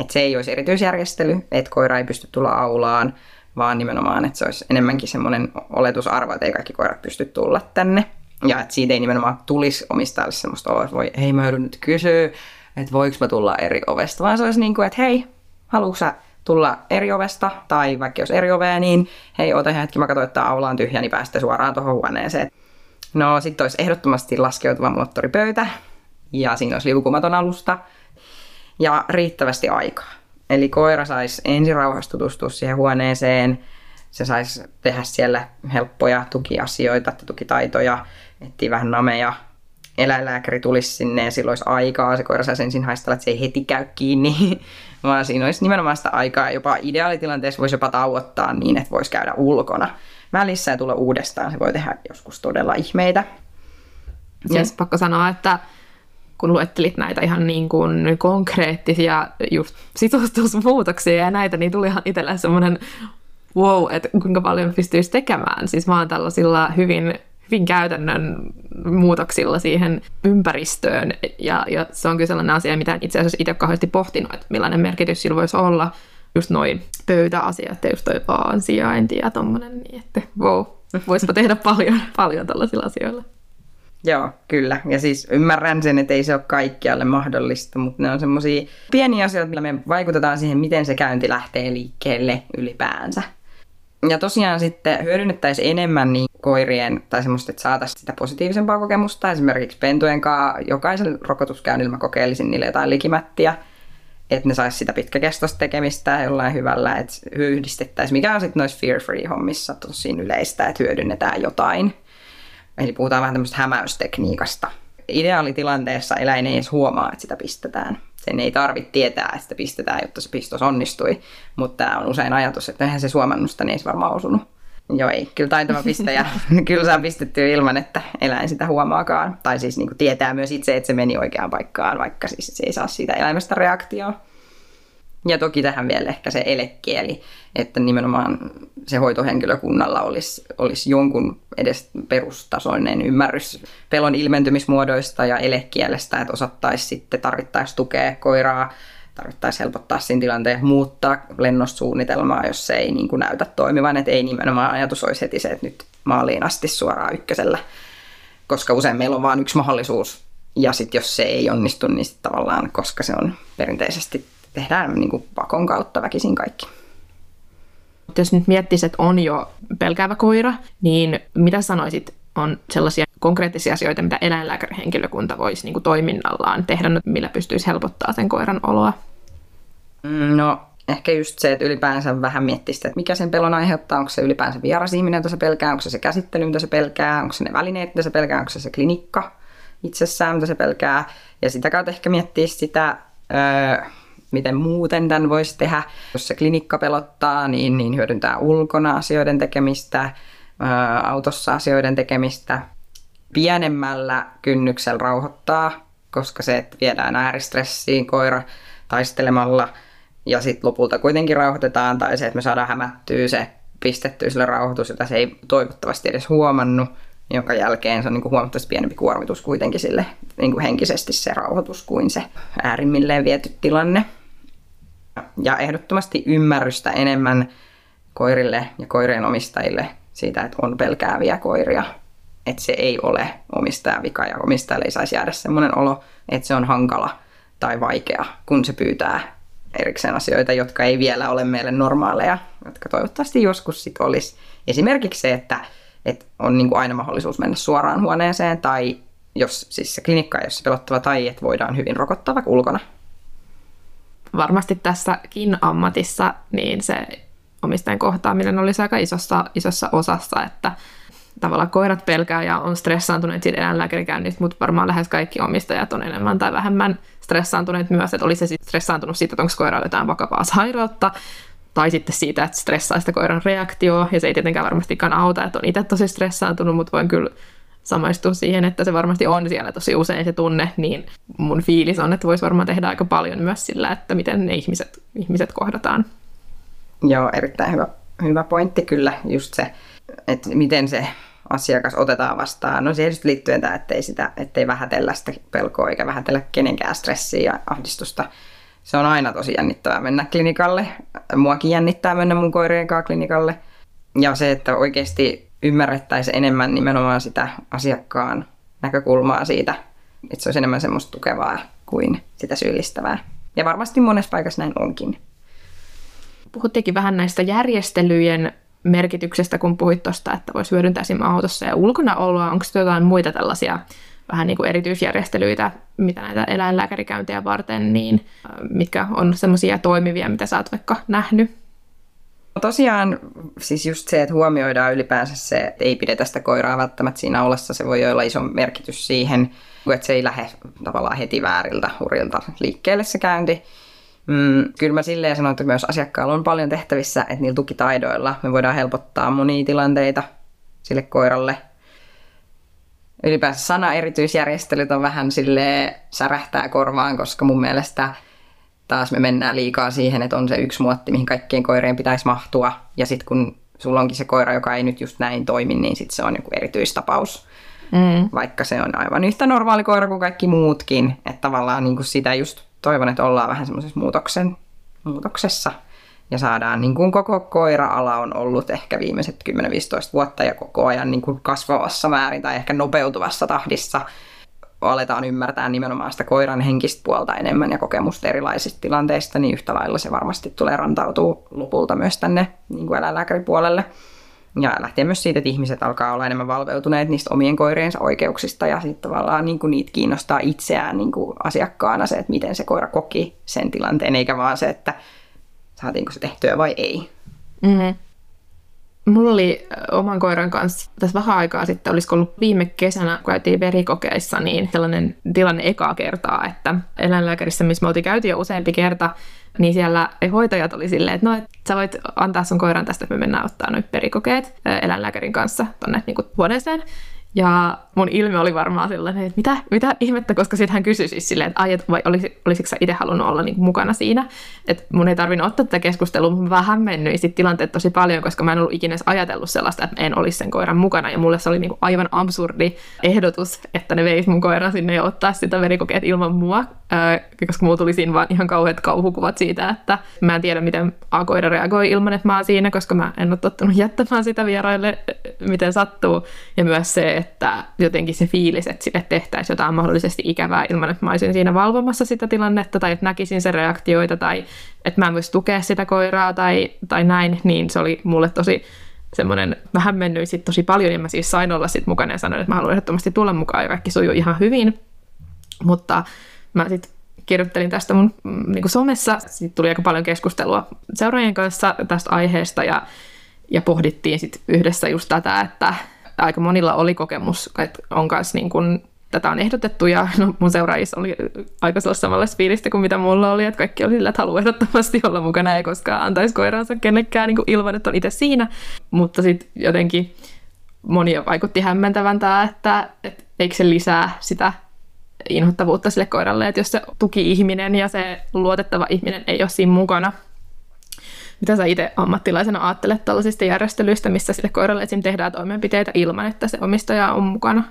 Että se ei olisi erityisjärjestely, että koira ei pysty tulla aulaan, vaan nimenomaan, että se olisi enemmänkin semmoinen oletusarvo, että ei kaikki koirat pysty tulla tänne. Ja että siitä ei nimenomaan tulisi omistajalle semmoista oloa, että voi, hei mä nyt kysyä, että voiko mä tulla eri ovesta, vaan se olisi niin kuin, että hei, haluatko sä tulla eri ovesta, tai vaikka jos eri ovea, niin hei, ota hetki, mä katsoin, että aula on tyhjä, niin pääsette suoraan tuohon huoneeseen. No sitten olisi ehdottomasti laskeutuva moottoripöytä ja siinä olisi liukumaton alusta ja riittävästi aikaa. Eli koira saisi ensin rauhassa tutustua siihen huoneeseen, se saisi tehdä siellä helppoja tukiasioita, tukitaitoja, etsiä vähän nameja. Eläinlääkäri tulisi sinne ja silloin olisi aikaa, se koira saisi ensin haistella, että se ei heti käy kiinni, [laughs] vaan siinä olisi nimenomaan sitä aikaa. Jopa ideaalitilanteessa voisi jopa tauottaa niin, että voisi käydä ulkona välissä ja tulla uudestaan. Se voi tehdä joskus todella ihmeitä. Siis pakko sanoa, että kun luettelit näitä ihan niin kuin konkreettisia just sisustusmuutoksia ja näitä, niin tuli ihan itselle semmoinen wow, että kuinka paljon pystyisi tekemään. Siis vaan tällaisilla hyvin, hyvin käytännön muutoksilla siihen ympäristöön. Ja, ja se on kyllä sellainen asia, mitä itse asiassa itse kauheasti pohtinut, että millainen merkitys sillä voisi olla just noin pöytäasiat ja just toi vaan sijainti ja tommonen, niin että wow, voisipa tehdä paljon, paljon tällaisilla asioilla. Joo, kyllä. Ja siis ymmärrän sen, että ei se ole kaikkialle mahdollista, mutta ne on semmoisia pieniä asioita, millä me vaikutetaan siihen, miten se käynti lähtee liikkeelle ylipäänsä. Ja tosiaan sitten hyödynnettäisiin enemmän niin koirien tai semmoista, että saataisiin sitä positiivisempaa kokemusta. Esimerkiksi pentujen kanssa jokaisen rokotuskäynnillä mä kokeilisin niille jotain likimättiä, että ne saisi sitä pitkäkestoista tekemistä jollain hyvällä, että yhdistettäisiin, mikä on sitten noissa fear-free hommissa tosi yleistä, että hyödynnetään jotain Eli puhutaan vähän tämmöistä hämäystekniikasta. Ideaalitilanteessa eläin ei edes huomaa, että sitä pistetään. Sen ei tarvitse tietää, että sitä pistetään, jotta se pistos onnistui. Mutta tämä on usein ajatus, että eihän se suomannusta, niin ei se varmaan osunut. Joo, ei. Kyllä taitava pistäjä [laughs] kyllä saa pistetty ilman, että eläin sitä huomaakaan. Tai siis niin kuin tietää myös itse, että se meni oikeaan paikkaan, vaikka siis se ei saa siitä eläimestä reaktioa. Ja toki tähän vielä ehkä se elekieli, että nimenomaan se hoitohenkilökunnalla olisi, olisi jonkun edes perustasoinen ymmärrys pelon ilmentymismuodoista ja elekielestä, että osattaisi sitten tarvittaisi tukea koiraa, tarvittaisi helpottaa siinä tilanteen muuttaa lennossuunnitelmaa, jos se ei niin kuin näytä toimivan, että ei nimenomaan ajatus olisi heti se, että nyt maaliin asti suoraan ykkösellä, koska usein meillä on vain yksi mahdollisuus ja sitten jos se ei onnistu, niin sitten tavallaan, koska se on perinteisesti tehdään niin kuin pakon kautta väkisin kaikki. Jos nyt miettisi, että on jo pelkäävä koira, niin mitä sanoisit on sellaisia konkreettisia asioita, mitä eläinlääkärihenkilökunta voisi niin kuin toiminnallaan tehdä, millä pystyisi helpottaa sen koiran oloa? Mm, no ehkä just se, että ylipäänsä vähän miettii sitä, että mikä sen pelon aiheuttaa. Onko se ylipäänsä vieras ihminen, jota se pelkää, onko se se käsittely, mitä se pelkää, onko se ne välineet, mitä se pelkää, onko se se klinikka itsessään, mitä se pelkää. Ja sitä kautta ehkä miettiä sitä, öö, miten muuten tämän voisi tehdä. Jos se klinikka pelottaa, niin, niin hyödyntää ulkona asioiden tekemistä, autossa asioiden tekemistä. Pienemmällä kynnyksellä rauhoittaa, koska se, että viedään ääristressiin koira taistelemalla ja sitten lopulta kuitenkin rauhoitetaan, tai se, että me saadaan hämättyä se pistettyä sille rauhoitus, jota se ei toivottavasti edes huomannut, jonka jälkeen se on niin kuin huomattavasti pienempi kuormitus kuitenkin sille niin kuin henkisesti se rauhoitus kuin se äärimmilleen viety tilanne ja ehdottomasti ymmärrystä enemmän koirille ja koirien omistajille siitä, että on pelkääviä koiria. Että se ei ole omistajan vika ja omistajalle ei saisi jäädä sellainen olo, että se on hankala tai vaikea, kun se pyytää erikseen asioita, jotka ei vielä ole meille normaaleja, jotka toivottavasti joskus sitten olisi. Esimerkiksi se, että, että on niin kuin aina mahdollisuus mennä suoraan huoneeseen tai jos siis se klinikka ei ole pelottava tai että voidaan hyvin rokottaa vaikka ulkona varmasti tässäkin ammatissa niin se omistajan kohtaaminen olisi aika isossa, isossa osassa, että tavallaan koirat pelkää ja on stressaantuneet siitä eläinlääkärikäynnistä, mutta varmaan lähes kaikki omistajat on enemmän tai vähemmän stressaantuneet myös, että olisi se stressaantunut siitä, että onko koiralla jotain vakavaa sairautta, tai sitten siitä, että stressaa sitä koiran reaktio, ja se ei tietenkään varmastikaan auta, että on itse tosi stressaantunut, mutta voin kyllä samaistua siihen, että se varmasti on siellä tosi usein se tunne, niin mun fiilis on, että voisi varmaan tehdä aika paljon myös sillä, että miten ne ihmiset, ihmiset kohdataan. Joo, erittäin hyvä, hyvä pointti kyllä, just se, että miten se asiakas otetaan vastaan. No siihen liittyen tämä, ettei, sitä, ettei vähätellä sitä pelkoa eikä vähätellä kenenkään stressiä ja ahdistusta. Se on aina tosi jännittävää mennä klinikalle. Muakin jännittää mennä mun koirien kanssa klinikalle. Ja se, että oikeasti ymmärrettäisiin enemmän nimenomaan sitä asiakkaan näkökulmaa siitä, että se olisi enemmän semmoista tukevaa kuin sitä syyllistävää. Ja varmasti monessa paikassa näin onkin. Puhuttiinkin vähän näistä järjestelyjen merkityksestä, kun puhuit tuosta, että voisi hyödyntää esimerkiksi autossa ja ulkona oloa. Onko jotain muita tällaisia vähän niin kuin erityisjärjestelyitä, mitä näitä eläinlääkärikäyntejä varten, niin mitkä on semmoisia toimivia, mitä sä oot vaikka nähnyt? Tosiaan siis just se, että huomioidaan ylipäänsä se, että ei pidetä sitä koiraa välttämättä siinä olessa, se voi olla iso merkitys siihen, että se ei lähde tavallaan heti vääriltä hurilta liikkeelle se käynti. Mm, kyllä mä silleen sanon, että myös asiakkaalla on paljon tehtävissä, että niillä tukitaidoilla me voidaan helpottaa monia tilanteita sille koiralle. Ylipäänsä sana erityisjärjestelyt on vähän sille särähtää korvaan, koska mun mielestä taas me mennään liikaa siihen, että on se yksi muotti, mihin kaikkien koireen pitäisi mahtua. Ja sitten kun sulla onkin se koira, joka ei nyt just näin toimi, niin sitten se on joku erityistapaus. Mm. Vaikka se on aivan yhtä normaali koira kuin kaikki muutkin. Että tavallaan niin kuin sitä just toivon, että ollaan vähän semmoisessa muutoksen, muutoksessa ja saadaan, niin kuin koko koira-ala on ollut ehkä viimeiset 10-15 vuotta ja koko ajan niin kuin kasvavassa määrin tai ehkä nopeutuvassa tahdissa aletaan ymmärtää nimenomaan sitä koiran henkistä puolta enemmän ja kokemusta erilaisista tilanteista, niin yhtä lailla se varmasti tulee rantautuu lopulta myös tänne niin kuin eläinlääkäripuolelle. Ja lähtee myös siitä, että ihmiset alkaa olla enemmän valveutuneet niistä omien koiriensa oikeuksista ja sitten tavallaan niin kuin niitä kiinnostaa itseään niin kuin asiakkaana se, että miten se koira koki sen tilanteen, eikä vaan se, että saatiinko se tehtyä vai ei. Mm-hmm. Mulla oli oman koiran kanssa tässä vähän aikaa sitten, olisiko ollut viime kesänä, kun käytiin verikokeissa, niin sellainen tilanne ekaa kertaa, että eläinlääkärissä, missä me oltiin käyty jo useampi kerta, niin siellä hoitajat oli silleen, että no, et sä voit antaa sun koiran tästä, että me mennään ottaa noin perikokeet eläinlääkärin kanssa tonne niin huoneeseen. Ja mun ilme oli varmaan sellainen, että mitä, mitä ihmettä, koska sitten hän kysyi siis silleen, että ai, vai olisi, olisiko sä itse halunnut olla niin mukana siinä. Että mun ei tarvinnut ottaa tätä keskustelua, mutta vähän mennyt sit tilanteet tosi paljon, koska mä en ollut ikinä ajatellut sellaista, että en olisi sen koiran mukana. Ja mulle se oli niin aivan absurdi ehdotus, että ne veisi mun koiran sinne ja ottaa sitä verikokeet ilman mua, koska mulla tuli siinä vaan ihan kauheat kauhukuvat siitä, että mä en tiedä, miten A-koira reagoi ilman, että mä oon siinä, koska mä en ole tottunut jättämään sitä vieraille, miten sattuu. Ja myös se, että jotenkin se fiilis, että sille tehtäisiin jotain mahdollisesti ikävää ilman, että mä olisin siinä valvomassa sitä tilannetta tai että näkisin sen reaktioita tai että mä en voisi tukea sitä koiraa tai, tai näin, niin se oli mulle tosi semmoinen, vähän mennyt sit tosi paljon ja mä siis sain olla sit mukana ja sanoin, että mä haluan ehdottomasti tulla mukaan ja kaikki sujuu ihan hyvin, mutta mä sitten kirjoittelin tästä mun mm, niin somessa, sitten tuli aika paljon keskustelua seuraajien kanssa tästä aiheesta ja, ja pohdittiin sitten yhdessä just tätä, että aika monilla oli kokemus, että on kanssa niin kuin, tätä on ehdotettu ja no, mun seuraajissa oli aika samalla fiilistä kuin mitä mulla oli, että kaikki oli sillä, että haluaa ehdottomasti olla mukana ei koskaan antaisi koiraansa kenellekään niin kuin ilman, että on itse siinä, mutta sitten jotenkin monia vaikutti hämmentävän tämä, että, että eikö se lisää sitä inhottavuutta sille koiralle, että jos se tuki-ihminen ja se luotettava ihminen ei ole siinä mukana, mitä sä itse ammattilaisena ajattelet tällaisista järjestelyistä, missä sille koiralle esim. tehdään toimenpiteitä ilman, että se omistaja on mukana?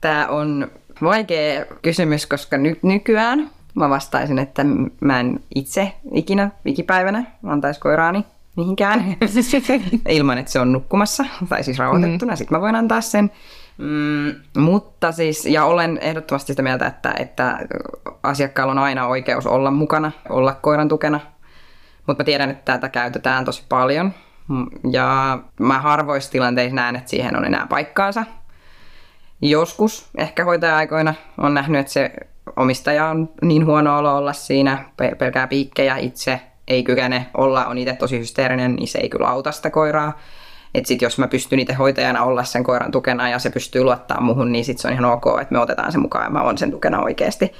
Tämä on vaikea kysymys, koska ny- nykyään mä vastaisin, että mä en itse ikinä vikipäivänä antaisi koiraani mihinkään [laughs] ilman, että se on nukkumassa tai siis rauhoitettuna. Mm. Sitten mä voin antaa sen. Mm, mutta siis, ja olen ehdottomasti sitä mieltä, että, että asiakkaalla on aina oikeus olla mukana, olla koiran tukena mutta mä tiedän, että tätä käytetään tosi paljon. Ja mä harvoissa tilanteissa näen, että siihen on enää paikkaansa. Joskus ehkä hoitaja-aikoina on nähnyt, että se omistaja on niin huono olo olla siinä, pelkää piikkejä itse, ei kykene olla, on itse tosi hysteerinen, niin se ei kyllä auta sitä koiraa. Että sit jos mä pystyn itse hoitajana olla sen koiran tukena ja se pystyy luottaa muhun, niin sit se on ihan ok, että me otetaan se mukaan ja mä oon sen tukena oikeasti.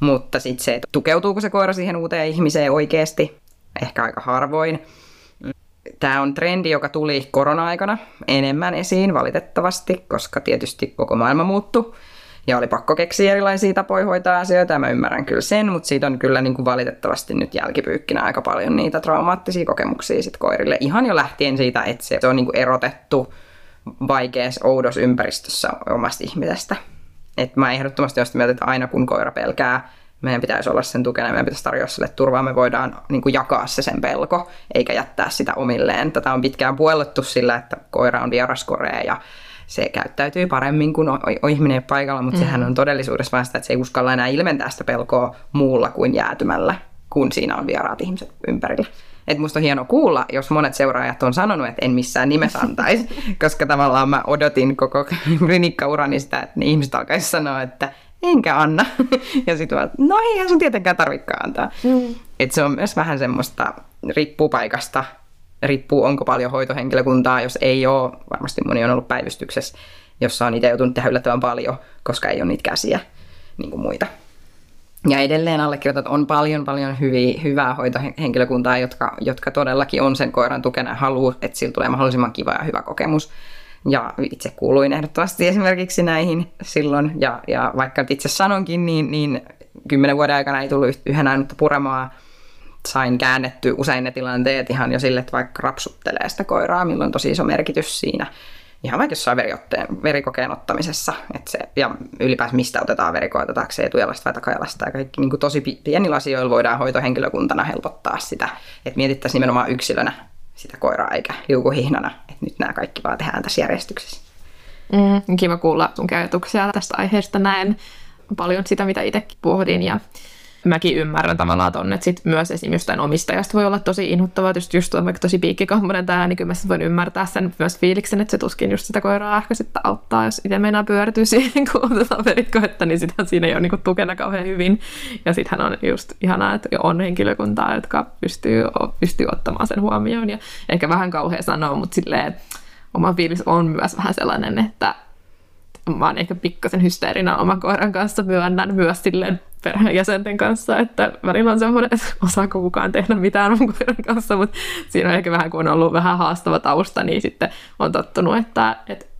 Mutta sitten se, että tukeutuuko se koira siihen uuteen ihmiseen oikeasti, ehkä aika harvoin. Tämä on trendi, joka tuli korona-aikana enemmän esiin valitettavasti, koska tietysti koko maailma muuttui ja oli pakko keksiä erilaisia tapoja hoitaa asioita, ja mä ymmärrän kyllä sen, mutta siitä on kyllä niin kuin valitettavasti nyt jälkipyykkinä aika paljon niitä traumaattisia kokemuksia sit koirille. Ihan jo lähtien siitä, että se on niin kuin erotettu vaikeassa, oudossa ympäristössä omasta ihmisestä. Et mä ehdottomasti olen mieltä, että aina kun koira pelkää meidän pitäisi olla sen tukena, meidän pitäisi tarjota sille turvaa, me voidaan niin kuin jakaa se sen pelko, eikä jättää sitä omilleen. Tätä on pitkään puollettu sillä, että koira on vieraskorea ja se käyttäytyy paremmin kuin ihminen paikalla, mutta mm. sehän on todellisuudessa vain sitä, että se ei uskalla enää ilmentää sitä pelkoa muulla kuin jäätymällä kun siinä on vieraat ihmiset ympärillä. Et musta on hieno kuulla, jos monet seuraajat on sanonut, että en missään nimessä [laughs] antaisi, koska tavallaan mä odotin koko klinikkaurani sitä, että ne ihmiset alkaisi sanoa, että enkä anna. [laughs] Ja sitten vaan, no eihän sun tietenkään tarvikaan antaa. Mm. Et se on myös vähän semmoista, riippuu paikasta, riippuu onko paljon hoitohenkilökuntaa, jos ei ole, varmasti moni on ollut päivystyksessä, jossa on itse joutunut tehdä yllättävän paljon, koska ei ole niitä käsiä niin kuin muita. Ja edelleen allekirjoitat on paljon paljon hyviä, hyvää hoitohenkilökuntaa, jotka, jotka todellakin on sen koiran tukena ja haluaa, että sillä tulee mahdollisimman kiva ja hyvä kokemus. Ja itse kuuluin ehdottomasti esimerkiksi näihin silloin. Ja, ja vaikka itse sanonkin, niin, niin kymmenen vuoden aikana ei tullut yhden ainutta puremaa. Sain käännetty usein ne tilanteet ihan jo sille, että vaikka rapsuttelee sitä koiraa, milloin on tosi iso merkitys siinä ihan vaikka jossain veriotteen, verikokeen ottamisessa. Et se, ja ylipäänsä mistä otetaan verikoa, otetaanko se etujalasta vai takajalasta. Ja kaikki niin kuin tosi pienillä asioilla voidaan hoitohenkilökuntana helpottaa sitä, että mietittäisiin nimenomaan yksilönä sitä koiraa eikä liukuhihnana. Nyt nämä kaikki vaan tehdään tässä järjestyksessä. Mm, kiva kuulla sun ajatuksia tästä aiheesta. Näen paljon sitä, mitä itsekin pohdin ja mäkin ymmärrän tavallaan tonne, että sit myös esimerkiksi jostain omistajasta voi olla tosi inhottavaa, just, just on vaikka tosi piikkikammonen tää, niin kyllä mä voin ymmärtää sen myös fiiliksen, että se tuskin just sitä koiraa ehkä sitten auttaa, jos itse meinaa pyörtyä siihen, kun otetaan verikkoetta, niin sitähän siinä ei ole niin tukena kauhean hyvin. Ja sittenhän on just ihanaa, että on henkilökuntaa, jotka pystyy, pystyy ottamaan sen huomioon. Ja ehkä vähän kauhean sanoa, mutta silleen, oma fiilis on myös vähän sellainen, että mä oon ehkä pikkasen hysteerina oman koiran kanssa, myönnän myös silleen perheenjäsenten kanssa, että välillä on semmoinen, että osaako kukaan tehdä mitään mun koiran kanssa, mutta siinä on ehkä vähän, kun on ollut vähän haastava tausta, niin sitten on tottunut, että et,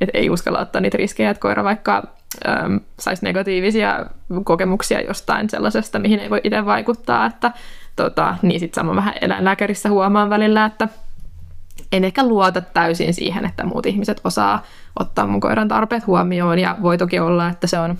et ei uskalla ottaa niitä riskejä, että koira vaikka äm, saisi negatiivisia kokemuksia jostain sellaisesta, mihin ei voi itse vaikuttaa, että tota, niin sitten sama vähän eläinlääkärissä huomaan välillä, että en ehkä luota täysin siihen, että muut ihmiset osaa ottaa mun koiran tarpeet huomioon ja voi toki olla, että se on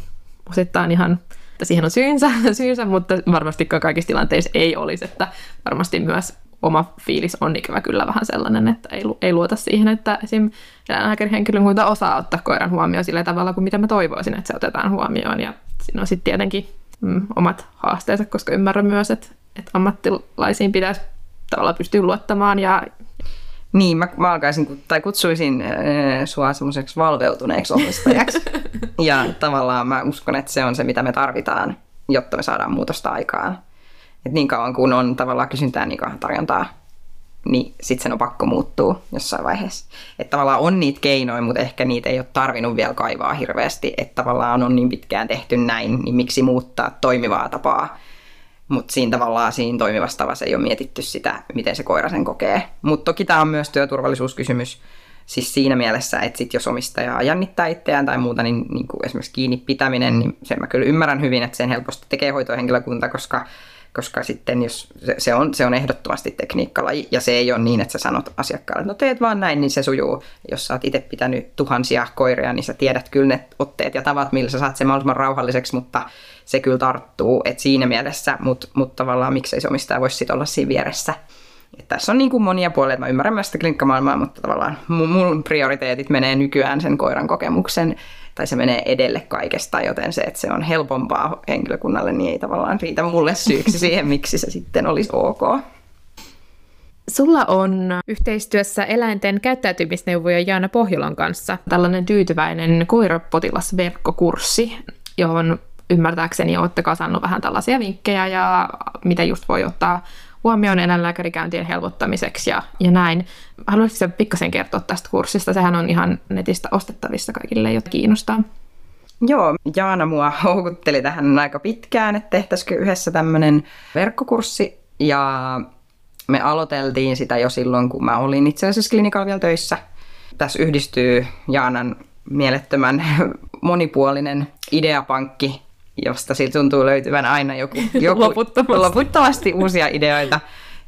osittain ihan että siihen on syynsä, [laughs] syynsä, mutta varmasti kaikissa tilanteissa ei olisi, että varmasti myös oma fiilis on ikävä kyllä vähän sellainen, että ei, ei luota siihen, että esim. eläinlääkärihenkilökunta osaa ottaa koiran huomioon sillä tavalla kuin mitä mä toivoisin, että se otetaan huomioon. Ja siinä on sitten tietenkin mm, omat haasteensa, koska ymmärrän myös, että, että ammattilaisiin pitäisi tavallaan pystyä luottamaan ja niin, mä, mä alkaisin, tai kutsuisin äh, sua semmoiseksi valveutuneeksi omistajaksi. [laughs] ja tavallaan mä uskon, että se on se, mitä me tarvitaan, jotta me saadaan muutosta aikaan. Et niin kauan kuin on tavallaan kysyntää niin tarjontaa, niin sitten sen on pakko muuttua jossain vaiheessa. Että tavallaan on niitä keinoja, mutta ehkä niitä ei ole tarvinnut vielä kaivaa hirveästi. Että tavallaan on niin pitkään tehty näin, niin miksi muuttaa toimivaa tapaa mutta siinä tavallaan siinä toimivassa tavassa ei ole mietitty sitä, miten se koira sen kokee. Mutta toki tämä on myös työturvallisuuskysymys. Siis siinä mielessä, että sit jos omistaja jännittää itseään tai muuta, niin, niin esimerkiksi kiinni pitäminen, niin sen mä kyllä ymmärrän hyvin, että sen helposti tekee hoitohenkilökunta, koska, koska sitten jos se, se, on, se on ehdottomasti tekniikkalaji ja se ei ole niin, että sä sanot asiakkaalle, että no teet vaan näin, niin se sujuu. Jos sä oot itse pitänyt tuhansia koiria, niin sä tiedät kyllä ne otteet ja tavat, millä sä saat sen mahdollisimman rauhalliseksi, mutta se kyllä tarttuu, että siinä mielessä, mutta mut tavallaan miksei se omistaja voisi sitten olla siinä vieressä. Et tässä on niin kuin monia puolia, että mä ymmärrän myös sitä klinikkamaailmaa, mutta tavallaan mun prioriteetit menee nykyään sen koiran kokemuksen, tai se menee edelle kaikesta, joten se, että se on helpompaa henkilökunnalle, niin ei tavallaan riitä mulle syyksi siihen, [laughs] miksi se sitten olisi ok. Sulla on yhteistyössä eläinten käyttäytymisneuvoja Jaana Pohjolan kanssa tällainen tyytyväinen koirapotilasverkkokurssi, johon ymmärtääkseni olette kasannut vähän tällaisia vinkkejä ja mitä just voi ottaa huomioon eläinlääkärikäyntien helpottamiseksi ja, ja näin. Haluaisitko pikkasen kertoa tästä kurssista? Sehän on ihan netistä ostettavissa kaikille, jotka kiinnostaa. Joo, Jaana mua houkutteli tähän aika pitkään, että tehtäisikö yhdessä tämmöinen verkkokurssi ja me aloiteltiin sitä jo silloin, kun mä olin itse asiassa klinikalla vielä töissä. Tässä yhdistyy Jaanan mielettömän [laughs] monipuolinen ideapankki josta siitä tuntuu löytyvän aina joku, [laughs] joku loputtomasti. loputtomasti uusia ideoita.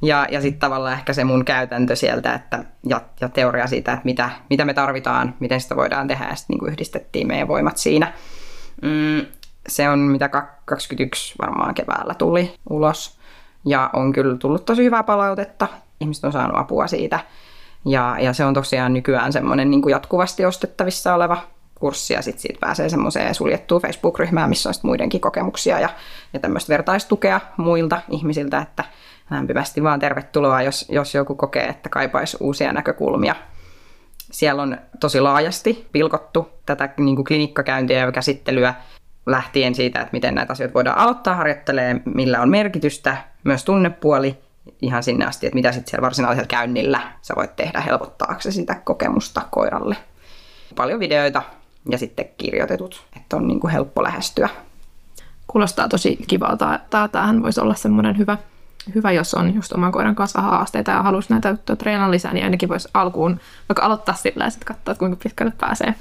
Ja, ja sitten tavallaan ehkä se mun käytäntö sieltä että, ja, ja teoria siitä, että mitä, mitä me tarvitaan, miten sitä voidaan tehdä, ja sitten niin yhdistettiin meidän voimat siinä. Mm, se on mitä 21 varmaan keväällä tuli ulos, ja on kyllä tullut tosi hyvää palautetta. Ihmiset on saanut apua siitä. Ja, ja se on tosiaan nykyään semmoinen niin jatkuvasti ostettavissa oleva kurssi ja sitten siitä pääsee semmoiseen suljettuun Facebook-ryhmään, missä on muidenkin kokemuksia ja, ja tämmöistä vertaistukea muilta ihmisiltä, että lämpimästi vaan tervetuloa, jos, jos joku kokee, että kaipaisi uusia näkökulmia. Siellä on tosi laajasti pilkottu tätä niin kuin klinikkakäyntiä ja käsittelyä lähtien siitä, että miten näitä asioita voidaan aloittaa harjoittelee, millä on merkitystä, myös tunnepuoli ihan sinne asti, että mitä sitten siellä varsinaisella käynnillä sä voit tehdä helpottaaksesi sitä kokemusta koiralle. Paljon videoita ja sitten kirjoitetut, että on niin kuin helppo lähestyä. Kuulostaa tosi kivalta, tämähän voisi olla semmoinen hyvä, hyvä, jos on just oman koiran kanssa haasteita ja haluaisi näitä juttuja treenaa lisää, niin ainakin voisi alkuun vaikka aloittaa sillä ja sitten katsoa, kuinka pitkälle pääsee.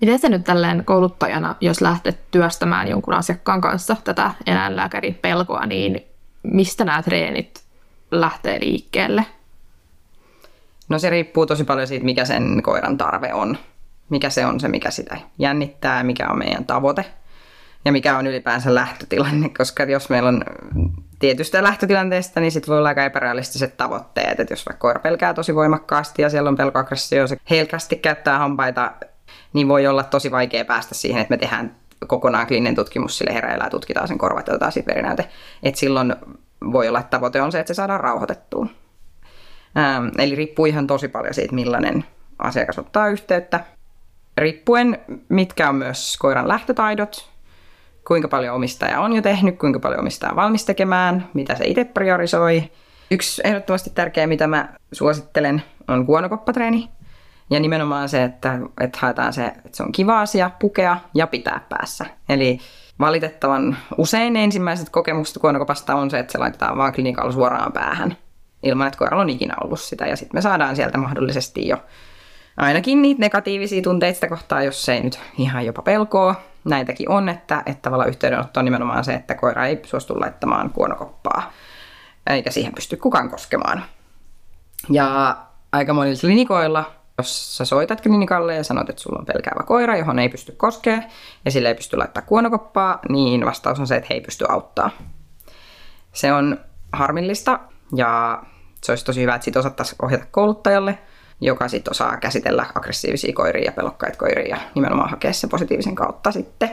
Miten se nyt tälleen kouluttajana, jos lähdet työstämään jonkun asiakkaan kanssa tätä eläinlääkärin pelkoa, niin mistä nämä treenit lähtee liikkeelle? No se riippuu tosi paljon siitä, mikä sen koiran tarve on. Mikä se on se, mikä sitä jännittää, mikä on meidän tavoite ja mikä on ylipäänsä lähtötilanne, koska jos meillä on tietystä lähtötilanteesta, niin sitten voi olla aika epärealistiset tavoitteet. Että jos vaikka koira pelkää tosi voimakkaasti ja siellä on pelkoaggressio, se helkästi käyttää hampaita, niin voi olla tosi vaikea päästä siihen, että me tehdään kokonaan kliininen tutkimus sille hereillä ja tutkitaan sen korvat ja otetaan sitten verinäyte. Että silloin voi olla, että tavoite on se, että se saadaan rauhoitettua. Ähm, eli riippuu ihan tosi paljon siitä, millainen asiakas ottaa yhteyttä. Riippuen, mitkä on myös koiran lähtötaidot, kuinka paljon omistaja on jo tehnyt, kuinka paljon omistaja on valmis tekemään, mitä se itse priorisoi. Yksi ehdottomasti tärkeä, mitä mä suosittelen, on kuonokoppatreeni. Ja nimenomaan se, että, että haetaan se, että se on kiva asia pukea ja pitää päässä. Eli valitettavan usein ensimmäiset kokemukset kuonokopasta on se, että se laitetaan vaan klinikalla suoraan päähän ilman, että koiralla on ikinä ollut sitä. Ja sitten me saadaan sieltä mahdollisesti jo ainakin niitä negatiivisia tunteita sitä kohtaa, jos se ei nyt ihan jopa pelkoa. Näitäkin on, että, että tavallaan yhteydenotto on nimenomaan se, että koira ei suostu laittamaan kuonokoppaa, eikä siihen pysty kukaan koskemaan. Ja aika monilla klinikoilla jos sä soitat klinikalle ja sanot, että sulla on pelkäävä koira, johon ei pysty koskea ja sille ei pysty laittaa kuonokoppaa, niin vastaus on se, että he ei pysty auttaa. Se on harmillista ja se olisi tosi hyvä, että siitä osattaisiin ohjata kouluttajalle, joka sitten osaa käsitellä aggressiivisia koiria ja pelokkaita koiria ja nimenomaan hakea se positiivisen kautta sitten.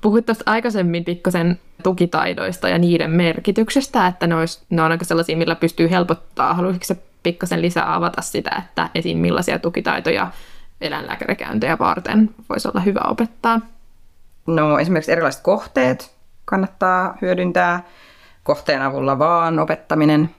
Puhuit tuosta aikaisemmin pikkasen tukitaidoista ja niiden merkityksestä, että ne, olisi, ne on aika sellaisia, millä pystyy helpottaa. Haluaisitko se pikkasen lisää avata sitä, että esim. millaisia tukitaitoja eläinlääkärikäyntejä varten voisi olla hyvä opettaa? No esimerkiksi erilaiset kohteet kannattaa hyödyntää. Kohteen avulla vaan opettaminen.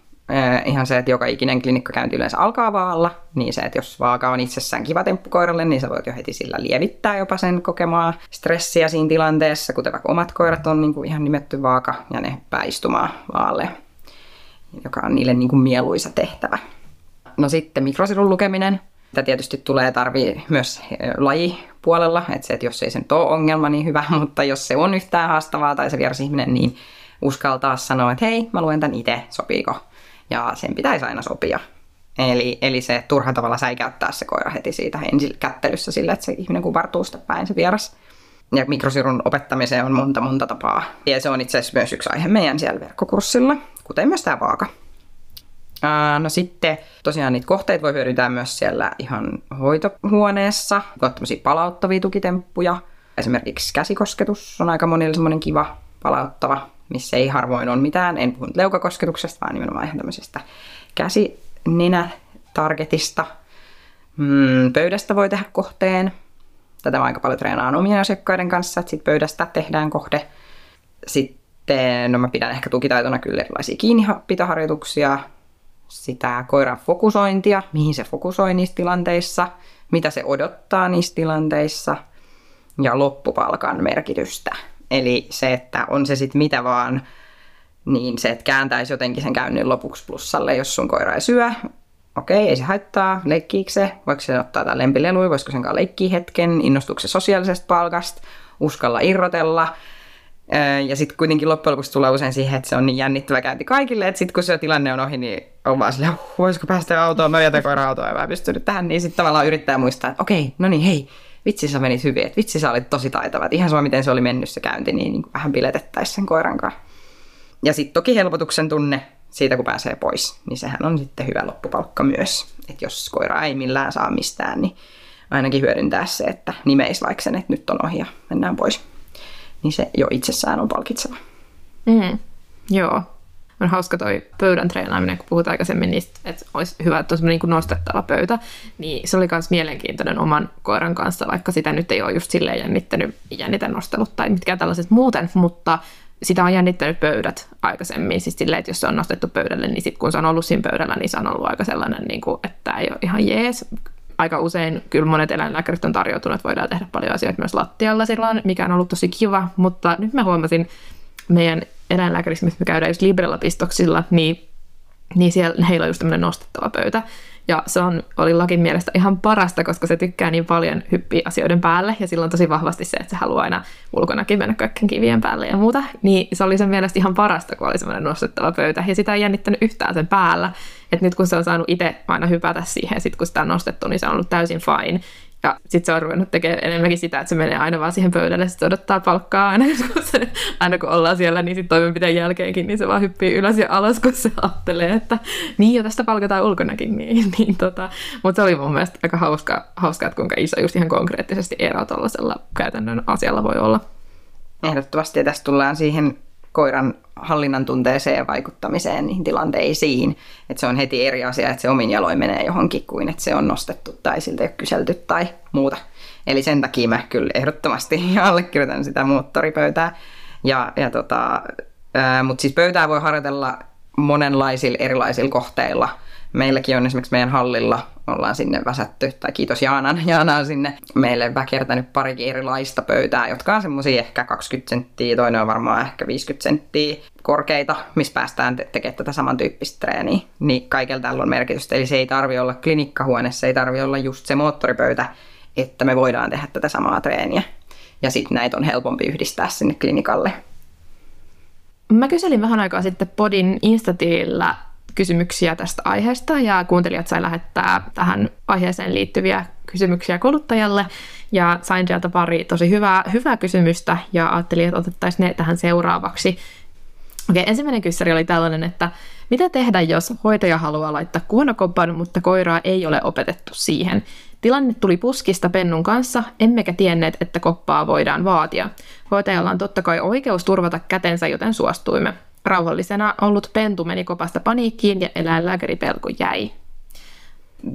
Ihan se, että joka ikinen klinikkakäynti yleensä alkaa vaalla, niin se, että jos vaaka on itsessään kiva temppu koiralle, niin sä voit jo heti sillä lievittää jopa sen kokemaa stressiä siinä tilanteessa, kuten vaikka omat koirat on niin kuin ihan nimetty vaaka ja ne pääistumaan vaalle, joka on niille niin kuin mieluisa tehtävä. No sitten mikrosirun lukeminen. Tämä tietysti tulee tarvii myös lajipuolella, että se, että jos ei se nyt ole ongelma, niin hyvä, [laughs] mutta jos se on yhtään haastavaa tai se vieras ihminen, niin uskaltaa sanoa, että hei, mä luen tämän itse, sopiiko? Ja sen pitäisi aina sopia. Eli, eli se turha tavalla säikäyttää se koira heti siitä ensi kättelyssä sille, että se ihminen kuvartuu sitä päin se vieras. Ja mikrosirun opettamiseen on monta monta tapaa. Ja se on itse asiassa myös yksi aihe meidän siellä verkkokurssilla, kuten myös tämä vaaka. No sitten tosiaan niitä kohteita voi hyödyntää myös siellä ihan hoitohuoneessa. On tämmöisiä palauttavia tukitemppuja. Esimerkiksi käsikosketus on aika monille semmoinen kiva palauttava, missä ei harvoin ole mitään. En puhu leukakosketuksesta, vaan nimenomaan ihan tämmöisestä käsininä-targetista. Mm, pöydästä voi tehdä kohteen. Tätä mä aika paljon treenaan omien asiakkaiden kanssa, että sit pöydästä tehdään kohde. Sitten, no mä pidän ehkä tukitaitona kyllä erilaisia kiinnipitoharjoituksia, sitä koiran fokusointia, mihin se fokusoi niissä tilanteissa, mitä se odottaa niissä tilanteissa ja loppupalkan merkitystä. Eli se, että on se sitten mitä vaan, niin se, että kääntäisi jotenkin sen käynnin lopuksi plussalle, jos sun koira ei syö. Okei, ei se haittaa, leikkiikö se, voiko se ottaa tämän lempilelui, voisiko sen kanssa leikkiä hetken, innostuuko se sosiaalisesta palkasta, uskalla irrotella, ja sitten kuitenkin loppujen lopuksi tulee usein siihen, että se on niin jännittävä käynti kaikille, että sitten kun se tilanne on ohi, niin on vaan silleen, voisiko päästä autoon, mä jätän koira autoon ja mä pystynyt tähän, niin sitten tavallaan yrittää muistaa, että okei, no niin, hei, vitsi sä menit hyvin, että vitsi sä olit tosi taitava, että ihan sama miten se oli mennyt se käynti, niin, niin vähän piletettäisiin sen koiran kanssa. Ja sitten toki helpotuksen tunne siitä, kun pääsee pois, niin sehän on sitten hyvä loppupalkka myös. Että jos koira ei millään saa mistään, niin ainakin hyödyntää se, että nimeis vaikka sen, että nyt on ohi ja mennään pois. Niin se jo itsessään on palkitseva. Mm. Joo, on hauska toi pöydän treenaaminen, kun puhutaan aikaisemmin niistä, että olisi hyvä, että on niin nostettava pöytä, niin se oli myös mielenkiintoinen oman koiran kanssa, vaikka sitä nyt ei ole just silleen jännittänyt, jännitä nostelut tai mitkään tällaiset muuten, mutta sitä on jännittänyt pöydät aikaisemmin, siis silleen, että jos se on nostettu pöydälle, niin sitten kun se on ollut siinä pöydällä, niin se on ollut aika sellainen, niin kuin, että tämä ei ole ihan jees. Aika usein kyllä monet eläinlääkärit on tarjoutunut, että voidaan tehdä paljon asioita myös lattialla. Silloin, mikä on ollut tosi kiva, mutta nyt mä huomasin meidän eläinlääkärissä, missä me käydään just Librella pistoksilla, niin, niin siellä heillä on just tämmöinen nostettava pöytä. Ja se on, oli Lakin mielestä ihan parasta, koska se tykkää niin paljon hyppiä asioiden päälle, ja silloin tosi vahvasti se, että se haluaa aina ulkonakin mennä kaikkien kivien päälle ja muuta. Niin se oli sen mielestä ihan parasta, kun oli semmoinen nostettava pöytä, ja sitä ei jännittänyt yhtään sen päällä. että nyt kun se on saanut itse aina hypätä siihen, sit kun sitä on nostettu, niin se on ollut täysin fine. Ja sitten se on ruvennut tekemään enemmänkin sitä, että se menee aina vaan siihen pöydälle, sitten odottaa palkkaa aina, [laughs] kun, se, aina kun ollaan siellä, niin sitten toimenpiteen jälkeenkin, niin se vaan hyppii ylös ja alas, kun se ajattelee, että niin jo tästä palkataan ulkonakin. [laughs] Niin, niin tota. Mutta se oli mun mielestä aika hauska, hauska, että kuinka iso just ihan konkreettisesti ero tuollaisella käytännön asialla voi olla. Ehdottomasti, ja tästä tullaan siihen koiran hallinnan tunteeseen ja vaikuttamiseen niihin tilanteisiin. Että se on heti eri asia, että se omin jaloin menee johonkin kuin että se on nostettu tai siltä ei ole kyselty tai muuta. Eli sen takia mä kyllä ehdottomasti [laughs] allekirjoitan sitä moottoripöytää. Ja, ja tota, mutta siis pöytää voi harjoitella monenlaisilla erilaisilla kohteilla – meilläkin on esimerkiksi meidän hallilla, ollaan sinne väsätty, tai kiitos Jaanan, [laughs] Jaana on sinne meille väkertänyt parikin erilaista pöytää, jotka on semmoisia ehkä 20 senttiä, toinen on varmaan ehkä 50 senttiä korkeita, missä päästään te- tekemään tätä samantyyppistä treeniä. Niin kaikella tällä on merkitystä, eli se ei tarvi olla klinikkahuone, se ei tarvi olla just se moottoripöytä, että me voidaan tehdä tätä samaa treeniä. Ja sitten näitä on helpompi yhdistää sinne klinikalle. Mä kyselin vähän aikaa sitten Podin Instatilillä kysymyksiä tästä aiheesta ja kuuntelijat sai lähettää tähän aiheeseen liittyviä kysymyksiä kuluttajalle ja sain sieltä pari tosi hyvää, hyvää kysymystä ja ajattelin, että otettaisiin ne tähän seuraavaksi. Okei, ensimmäinen kyssäri oli tällainen, että mitä tehdä, jos hoitaja haluaa laittaa kuonokopan, mutta koiraa ei ole opetettu siihen? Tilanne tuli puskista pennun kanssa, emmekä tienneet, että koppaa voidaan vaatia. Hoitajalla on totta kai oikeus turvata kätensä, joten suostuimme. Rauhallisena ollut pentu meni kopasta paniikkiin ja eläinlääkäripelko jäi.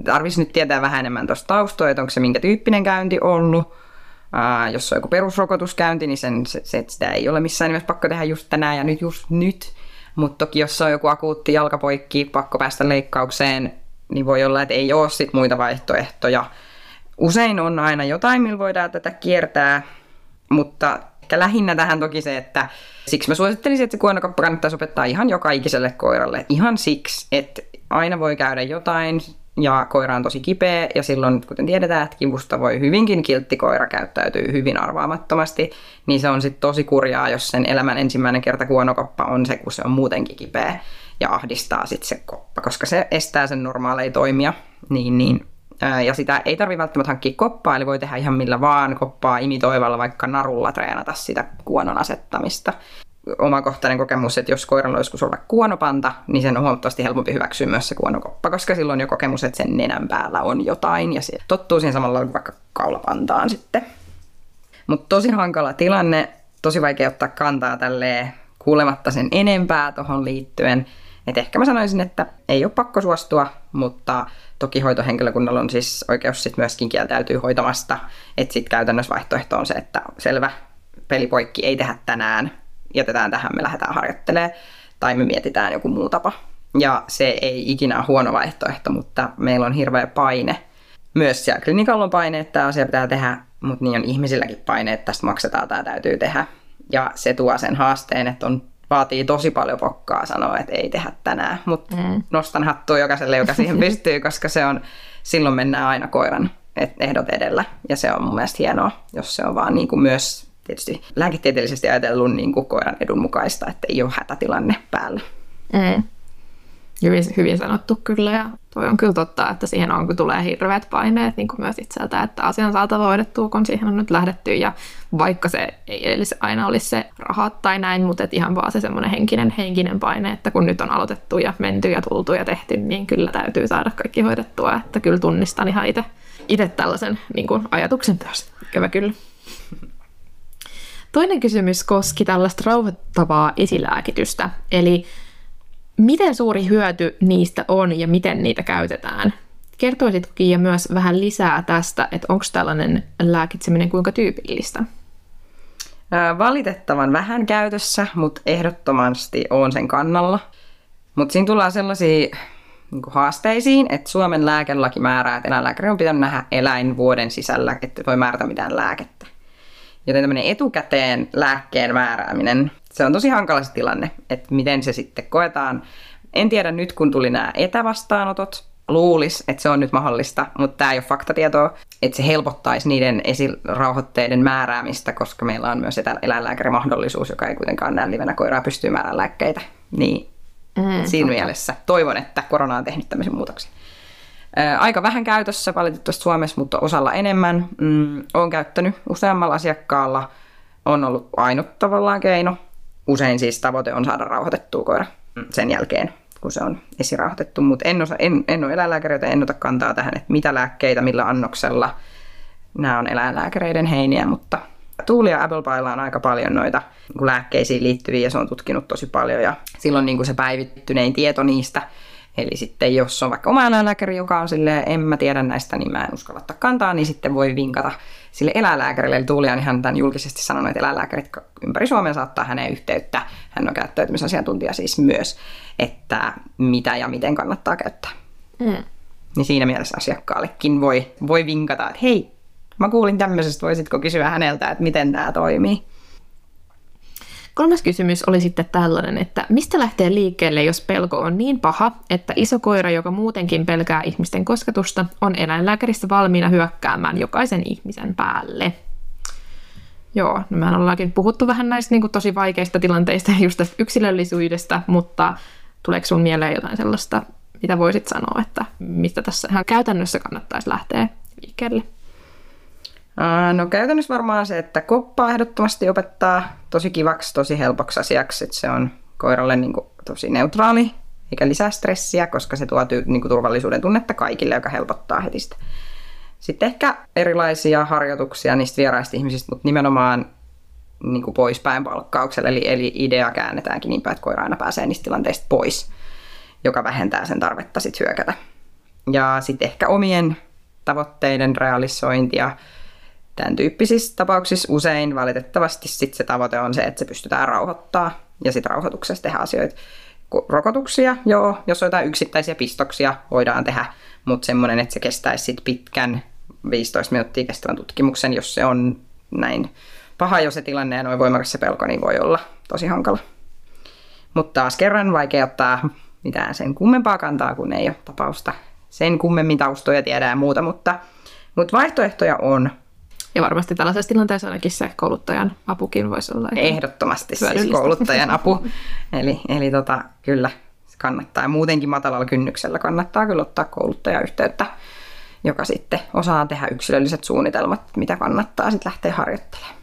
Tarvitsisi nyt tietää vähän enemmän tuosta taustoa, että onko se minkä tyyppinen käynti ollut. Uh, jos on joku perusrokotuskäynti, niin sen, se, se, sitä ei ole missään nimessä pakko tehdä just tänään ja nyt just nyt. Mutta toki jos on joku akuutti jalkapoikki, pakko päästä leikkaukseen, niin voi olla, että ei ole sit muita vaihtoehtoja. Usein on aina jotain, millä voidaan tätä kiertää, mutta ehkä lähinnä tähän toki se, että siksi mä suosittelisin, että se kuonokoppa kannattaisi opettaa ihan joka ikiselle koiralle. Ihan siksi, että aina voi käydä jotain ja koira on tosi kipeä ja silloin, kuten tiedetään, että kivusta voi hyvinkin kiltti koira käyttäytyy hyvin arvaamattomasti, niin se on sitten tosi kurjaa, jos sen elämän ensimmäinen kerta kuonokoppa on se, kun se on muutenkin kipeä ja ahdistaa sitten se koppa, koska se estää sen normaaleja toimia, niin, niin ja sitä ei tarvi välttämättä hankkia koppaa, eli voi tehdä ihan millä vaan koppaa imitoivalla, vaikka narulla treenata sitä kuonon asettamista. Omakohtainen kokemus, että jos koiralla on joskus olla kuonopanta, niin sen on huomattavasti helpompi hyväksyä myös se kuonokoppa, koska silloin on jo kokemus, että sen nenän päällä on jotain, ja se tottuu siihen samalla kuin vaikka kaulapantaan sitten. Mutta tosi hankala tilanne, tosi vaikea ottaa kantaa tälleen kuulematta sen enempää tuohon liittyen. Et ehkä mä sanoisin, että ei ole pakko suostua, mutta toki hoitohenkilökunnalla on siis oikeus sit myöskin kieltäytyä hoitamasta. Että sitten käytännössä vaihtoehto on se, että selvä, pelipoikki ei tehdä tänään, jätetään tähän, me lähdetään harjoittelemaan, tai me mietitään joku muu tapa. Ja se ei ikinä ole huono vaihtoehto, mutta meillä on hirveä paine. Myös siellä klinikalla on paine, että tämä asia pitää tehdä, mutta niin on ihmisilläkin paine, että tästä maksetaan, tämä täytyy tehdä. Ja se tuo sen haasteen, että on vaatii tosi paljon pokkaa sanoa, että ei tehdä tänään, mutta mm. nostan hattua jokaiselle, joka siihen [laughs] pystyy, koska se on, silloin mennään aina koiran ehdot edellä. Ja se on mun mielestä hienoa, jos se on vaan niin kuin myös tietysti lääketieteellisesti ajatellut niin kuin koiran edun mukaista, että ei ole hätätilanne päällä. Mm. Hyvin, hyvin sanottu kyllä ja toi on kyllä totta, että siihen on, kun tulee hirveät paineet niin kuin myös itseltä, että asian saatava hoidettua, kun siihen on nyt lähdetty ja vaikka se ei edes aina olisi se rahat tai näin, mutta et ihan vaan se semmoinen henkinen, henkinen paine, että kun nyt on aloitettu ja menty ja tultu ja tehty, niin kyllä täytyy saada kaikki hoidettua, että kyllä tunnistan ihan itse itse tällaisen niin kuin, ajatuksen myös. Ikävä kyllä. Toinen kysymys koski tällaista rauhoittavaa esilääkitystä, eli miten suuri hyöty niistä on ja miten niitä käytetään? Kertoisitko Kiia myös vähän lisää tästä, että onko tällainen lääkitseminen kuinka tyypillistä? Valitettavan vähän käytössä, mutta ehdottomasti on sen kannalla. Mutta siinä tullaan sellaisiin niin haasteisiin, että Suomen lääkelaki määrää, että eläinlääkäri on pitänyt nähdä eläin vuoden sisällä, että voi määrätä mitään lääkettä. Joten tämmöinen etukäteen lääkkeen määrääminen, se on tosi hankala se tilanne, että miten se sitten koetaan. En tiedä nyt, kun tuli nämä etävastaanotot, luulis, että se on nyt mahdollista, mutta tämä ei ole faktatietoa, että se helpottaisi niiden esirauhoitteiden määräämistä, koska meillä on myös eläinlääkärimahdollisuus, joka ei kuitenkaan näin livenä koiraa pystyy määräämään lääkkeitä. Niin mm, siinä totta. mielessä toivon, että korona on tehnyt tämmöisen muutoksen. Aika vähän käytössä valitettavasti Suomessa, mutta osalla enemmän. Mm, olen käyttänyt useammalla asiakkaalla. On ollut ainut tavallaan keino. Usein siis tavoite on saada rauhoitettua koira sen jälkeen, kun se on esirauhoitettu. Mutta en, en, en ole eläinlääkäri, joten en ota kantaa tähän, että mitä lääkkeitä, millä annoksella. Nämä on eläinlääkäreiden heiniä, mutta Tuuli ja Apple Pieilla on aika paljon noita niin lääkkeisiin liittyviä ja se on tutkinut tosi paljon ja silloin niin kuin se päivittynein tieto niistä Eli sitten jos on vaikka oma eläinlääkäri, joka on silleen, en mä tiedä näistä, niin mä en uskalla ottaa kantaa, niin sitten voi vinkata sille eläinlääkärille. Eli Tuuli on ihan tämän julkisesti sanonut, että eläinlääkärit ympäri Suomea saattaa häneen yhteyttä. Hän on käyttäytymisasiantuntija siis myös, että mitä ja miten kannattaa käyttää. Mm. Niin siinä mielessä asiakkaallekin voi, voi vinkata, että hei, mä kuulin tämmöisestä, voisitko kysyä häneltä, että miten tämä toimii. Kolmas kysymys oli sitten tällainen, että mistä lähtee liikkeelle, jos pelko on niin paha, että iso koira, joka muutenkin pelkää ihmisten kosketusta, on eläinlääkäristä valmiina hyökkäämään jokaisen ihmisen päälle? Joo, no mehän ollaankin puhuttu vähän näistä niin kuin tosi vaikeista tilanteista just tästä yksilöllisyydestä, mutta tuleeko sun mieleen jotain sellaista, mitä voisit sanoa, että mistä tässä ihan käytännössä kannattaisi lähteä liikkeelle? No käytännössä varmaan se, että koppaa ehdottomasti opettaa tosi kivaksi, tosi helpoksi asiaksi, että se on koiralle niin kuin tosi neutraali eikä lisää stressiä, koska se tuo niin kuin turvallisuuden tunnetta kaikille, joka helpottaa heti sitä. Sitten ehkä erilaisia harjoituksia niistä vieraista ihmisistä, mutta nimenomaan niin kuin poispäin palkkaukselle, eli, eli idea käännetäänkin niin päin, että koira aina pääsee niistä tilanteista pois, joka vähentää sen tarvetta sitten hyökätä. Ja sitten ehkä omien tavoitteiden realisointia, Tämän tyyppisissä tapauksissa usein valitettavasti sit se tavoite on se, että se pystytään rauhoittaa ja sitten rauhoituksessa tehdä asioita. Rokotuksia, joo, jos on jotain yksittäisiä pistoksia, voidaan tehdä, mutta semmoinen, että se kestäisi sit pitkän 15 minuuttia kestävän tutkimuksen, jos se on näin paha jo se tilanne ja noin voimakas se pelko, niin voi olla tosi hankala. Mutta taas kerran vaikea ottaa mitään sen kummempaa kantaa, kun ei ole tapausta sen kummemmin taustoja tiedä ja muuta, mutta, mutta vaihtoehtoja on. Ja varmasti tällaisessa tilanteessa ainakin se kouluttajan apukin voisi olla Ehdottomasti siis kouluttajan apu. Eli, eli tota, kyllä kannattaa. Ja muutenkin matalalla kynnyksellä kannattaa kyllä ottaa kouluttajayhteyttä, joka sitten osaa tehdä yksilölliset suunnitelmat, mitä kannattaa sitten lähteä harjoittelemaan.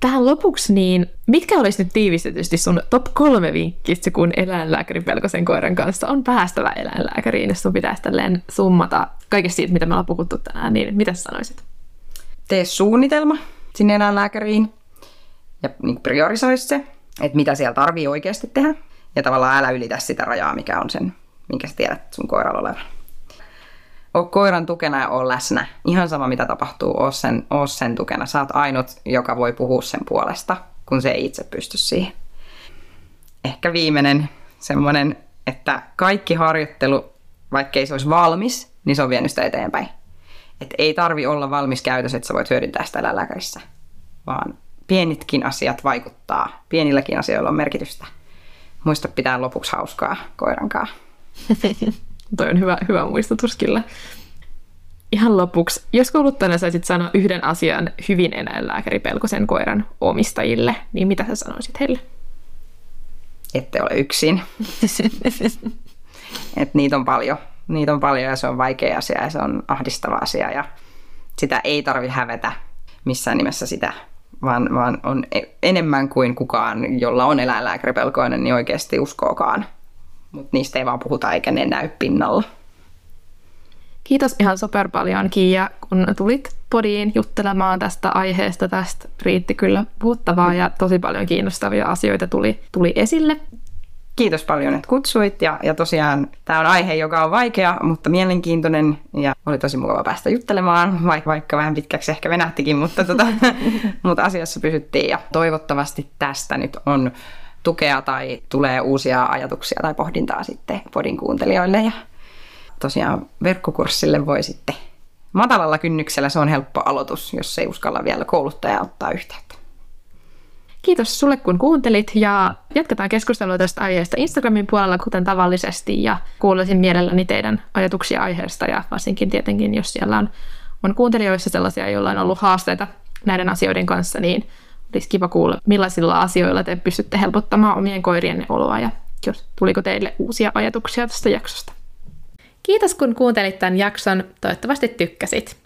Tähän lopuksi, niin mitkä olisi nyt tiivistetysti sun top kolme vinkkistä, kun eläinlääkärin pelkosen koiran kanssa on päästävä eläinlääkäriin, jos sun pitäisi tälleen summata kaikesta siitä, mitä me ollaan puhuttu tänään, niin mitä sanoisit? Tee suunnitelma sinne eläinlääkäriin ja niin priorisoi se, että mitä siellä tarvii oikeasti tehdä. Ja tavallaan älä ylitä sitä rajaa, mikä on sen, minkä sä tiedät sun koiralla olevan. O koiran tukena ja oo läsnä. Ihan sama mitä tapahtuu, oo sen, oo sen tukena. Sä oot ainut, joka voi puhua sen puolesta, kun se ei itse pysty siihen. Ehkä viimeinen semmoinen, että kaikki harjoittelu, vaikkei se olisi valmis, niin se on vienyt sitä eteenpäin. Että ei tarvi olla valmis käytös, että sä voit hyödyntää sitä eläinlääkärissä, vaan pienitkin asiat vaikuttaa. Pienilläkin asioilla on merkitystä. Muista pitää lopuksi hauskaa koirankaa. [laughs] Toi on hyvä, hyvä muistutus kyllä. Ihan lopuksi, jos kouluttajana saisit sanoa yhden asian hyvin eläinlääkäripelkosen koiran omistajille, niin mitä sä sanoisit heille? Ette ole yksin. [laughs] Et niitä on paljon niitä on paljon ja se on vaikea asia ja se on ahdistava asia ja sitä ei tarvi hävetä missään nimessä sitä, vaan, vaan on e- enemmän kuin kukaan, jolla on eläinlääkäripelkoinen, niin oikeasti uskookaan. Mutta niistä ei vaan puhuta eikä ne näy pinnalla. Kiitos ihan super paljon Kiia, kun tulit podiin juttelemaan tästä aiheesta. Tästä riitti kyllä puhuttavaa ja tosi paljon kiinnostavia asioita tuli, tuli esille. Kiitos paljon, että kutsuit. Ja, ja tosiaan tämä on aihe, joka on vaikea, mutta mielenkiintoinen. Ja oli tosi mukava päästä juttelemaan, [laughs] vaikka, vaikka vähän pitkäksi ehkä venähtikin, mutta, tota, [laughs] mutta asiassa pysyttiin. Ja toivottavasti tästä nyt on tukea tai tulee uusia ajatuksia tai pohdintaa sitten podin kuuntelijoille. Ja tosiaan verkkokurssille voi sitten matalalla kynnyksellä. Se on helppo aloitus, jos ei uskalla vielä kouluttaja ottaa yhteyttä. Kiitos sulle, kun kuuntelit ja jatketaan keskustelua tästä aiheesta Instagramin puolella, kuten tavallisesti, ja kuulisin mielelläni teidän ajatuksia aiheesta, ja varsinkin tietenkin, jos siellä on, on kuuntelijoissa sellaisia, joilla on ollut haasteita näiden asioiden kanssa, niin olisi kiva kuulla, millaisilla asioilla te pystytte helpottamaan omien koirienne oloa, ja jos tuliko teille uusia ajatuksia tästä jaksosta. Kiitos kun kuuntelit tämän jakson, toivottavasti tykkäsit.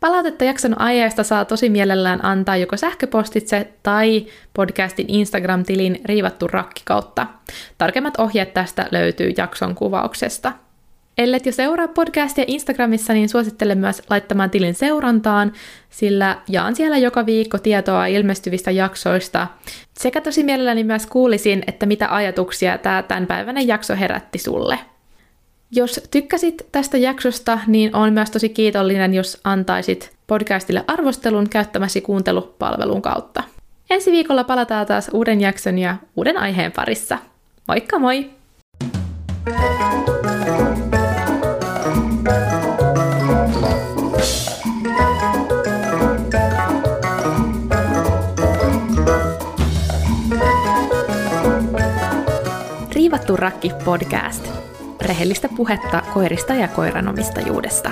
Palautetta jakson aiheesta saa tosi mielellään antaa joko sähköpostitse tai podcastin Instagram-tilin riivattu rakki kautta. Tarkemmat ohjeet tästä löytyy jakson kuvauksesta. Ellet jo seuraa podcastia Instagramissa, niin suosittelen myös laittamaan tilin seurantaan, sillä jaan siellä joka viikko tietoa ilmestyvistä jaksoista. Sekä tosi mielelläni myös kuulisin, että mitä ajatuksia tämä tämänpäiväinen jakso herätti sulle. Jos tykkäsit tästä jaksosta, niin olen myös tosi kiitollinen, jos antaisit podcastille arvostelun käyttämäsi kuuntelupalvelun kautta. Ensi viikolla palataan taas uuden jakson ja uuden aiheen parissa. Moikka moi! Riivattu rakki podcast rehellistä puhetta koirista ja koiranomistajuudesta.